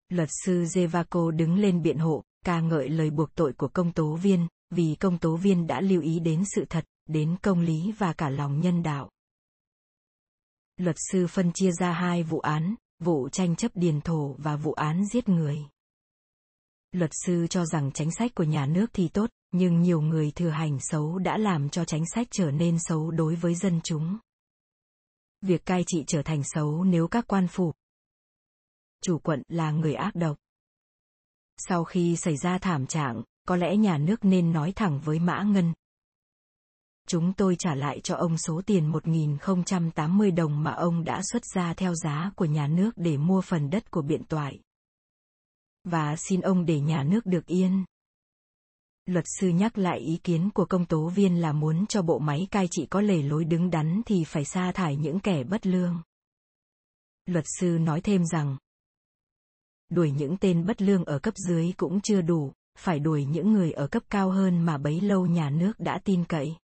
Luật sư Zevaco đứng lên biện hộ, ca ngợi lời buộc tội của công tố viên, vì công tố viên đã lưu ý đến sự thật, đến công lý và cả lòng nhân đạo. Luật sư phân chia ra hai vụ án, vụ tranh chấp điền thổ và vụ án giết người. Luật sư cho rằng chính sách của nhà nước thì tốt, nhưng nhiều người thừa hành xấu đã làm cho chính sách trở nên xấu đối với dân chúng. Việc cai trị trở thành xấu nếu các quan phủ, chủ quận là người ác độc. Sau khi xảy ra thảm trạng, có lẽ nhà nước nên nói thẳng với Mã Ngân. Chúng tôi trả lại cho ông số tiền 1.080 đồng mà ông đã xuất ra theo giá của nhà nước để mua phần đất của biện toại. Và xin ông để nhà nước được yên. Luật sư nhắc lại ý kiến của công tố viên là muốn cho bộ máy cai trị có lề lối đứng đắn thì phải sa thải những kẻ bất lương. Luật sư nói thêm rằng, đuổi những tên bất lương ở cấp dưới cũng chưa đủ, phải đuổi những người ở cấp cao hơn mà bấy lâu nhà nước đã tin cậy.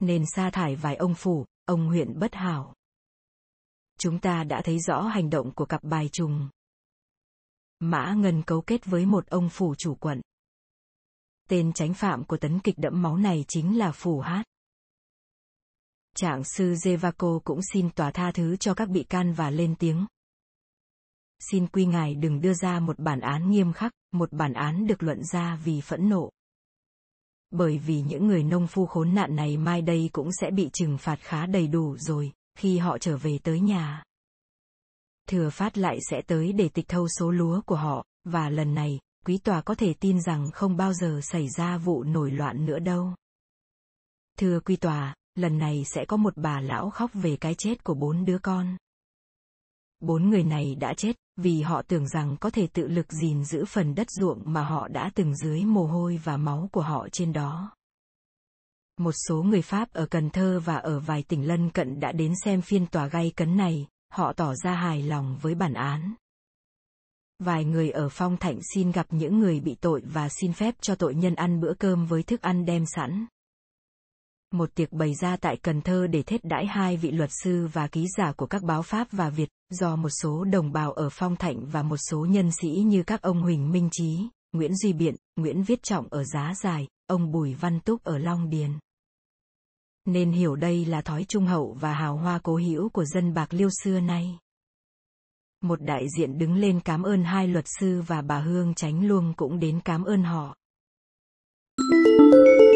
Nên sa thải vài ông phủ, ông huyện bất hảo. Chúng ta đã thấy rõ hành động của cặp bài trùng. Mã Ngân cấu kết với một ông phủ chủ quận. Tên tránh phạm của tấn kịch đẫm máu này chính là phủ hát. Trạng sư Jevaco cũng xin tòa tha thứ cho các bị can và lên tiếng, xin quy ngài đừng đưa ra một bản án nghiêm khắc, một bản án được luận ra vì phẫn nộ. Bởi vì những người nông phu khốn nạn này mai đây cũng sẽ bị trừng phạt khá đầy đủ rồi, khi họ trở về tới nhà. Thừa phát lại sẽ tới để tịch thâu số lúa của họ, và lần này, quý tòa có thể tin rằng không bao giờ xảy ra vụ nổi loạn nữa đâu. Thưa quý tòa, lần này sẽ có một bà lão khóc về cái chết của bốn đứa con. Bốn người này đã chết, vì họ tưởng rằng có thể tự lực gìn giữ phần đất ruộng mà họ đã từng dưới mồ hôi và máu của họ trên đó. Một số người Pháp ở Cần Thơ và ở vài tỉnh lân cận đã đến xem phiên tòa gay cấn này, họ tỏ ra hài lòng với bản án. Vài người ở Phong Thạnh xin gặp những người bị tội và xin phép cho tội nhân ăn bữa cơm với thức ăn đem sẵn một tiệc bày ra tại Cần Thơ để thết đãi hai vị luật sư và ký giả của các báo Pháp và Việt, do một số đồng bào ở Phong Thạnh và một số nhân sĩ như các ông Huỳnh Minh Trí, Nguyễn Duy Biện, Nguyễn Viết Trọng ở Giá Dài, ông Bùi Văn Túc ở Long Điền. Nên hiểu đây là thói trung hậu và hào hoa cố hữu của dân Bạc Liêu xưa nay. Một đại diện đứng lên cảm ơn hai luật sư và bà Hương Tránh Luông cũng đến cảm ơn họ. Thank you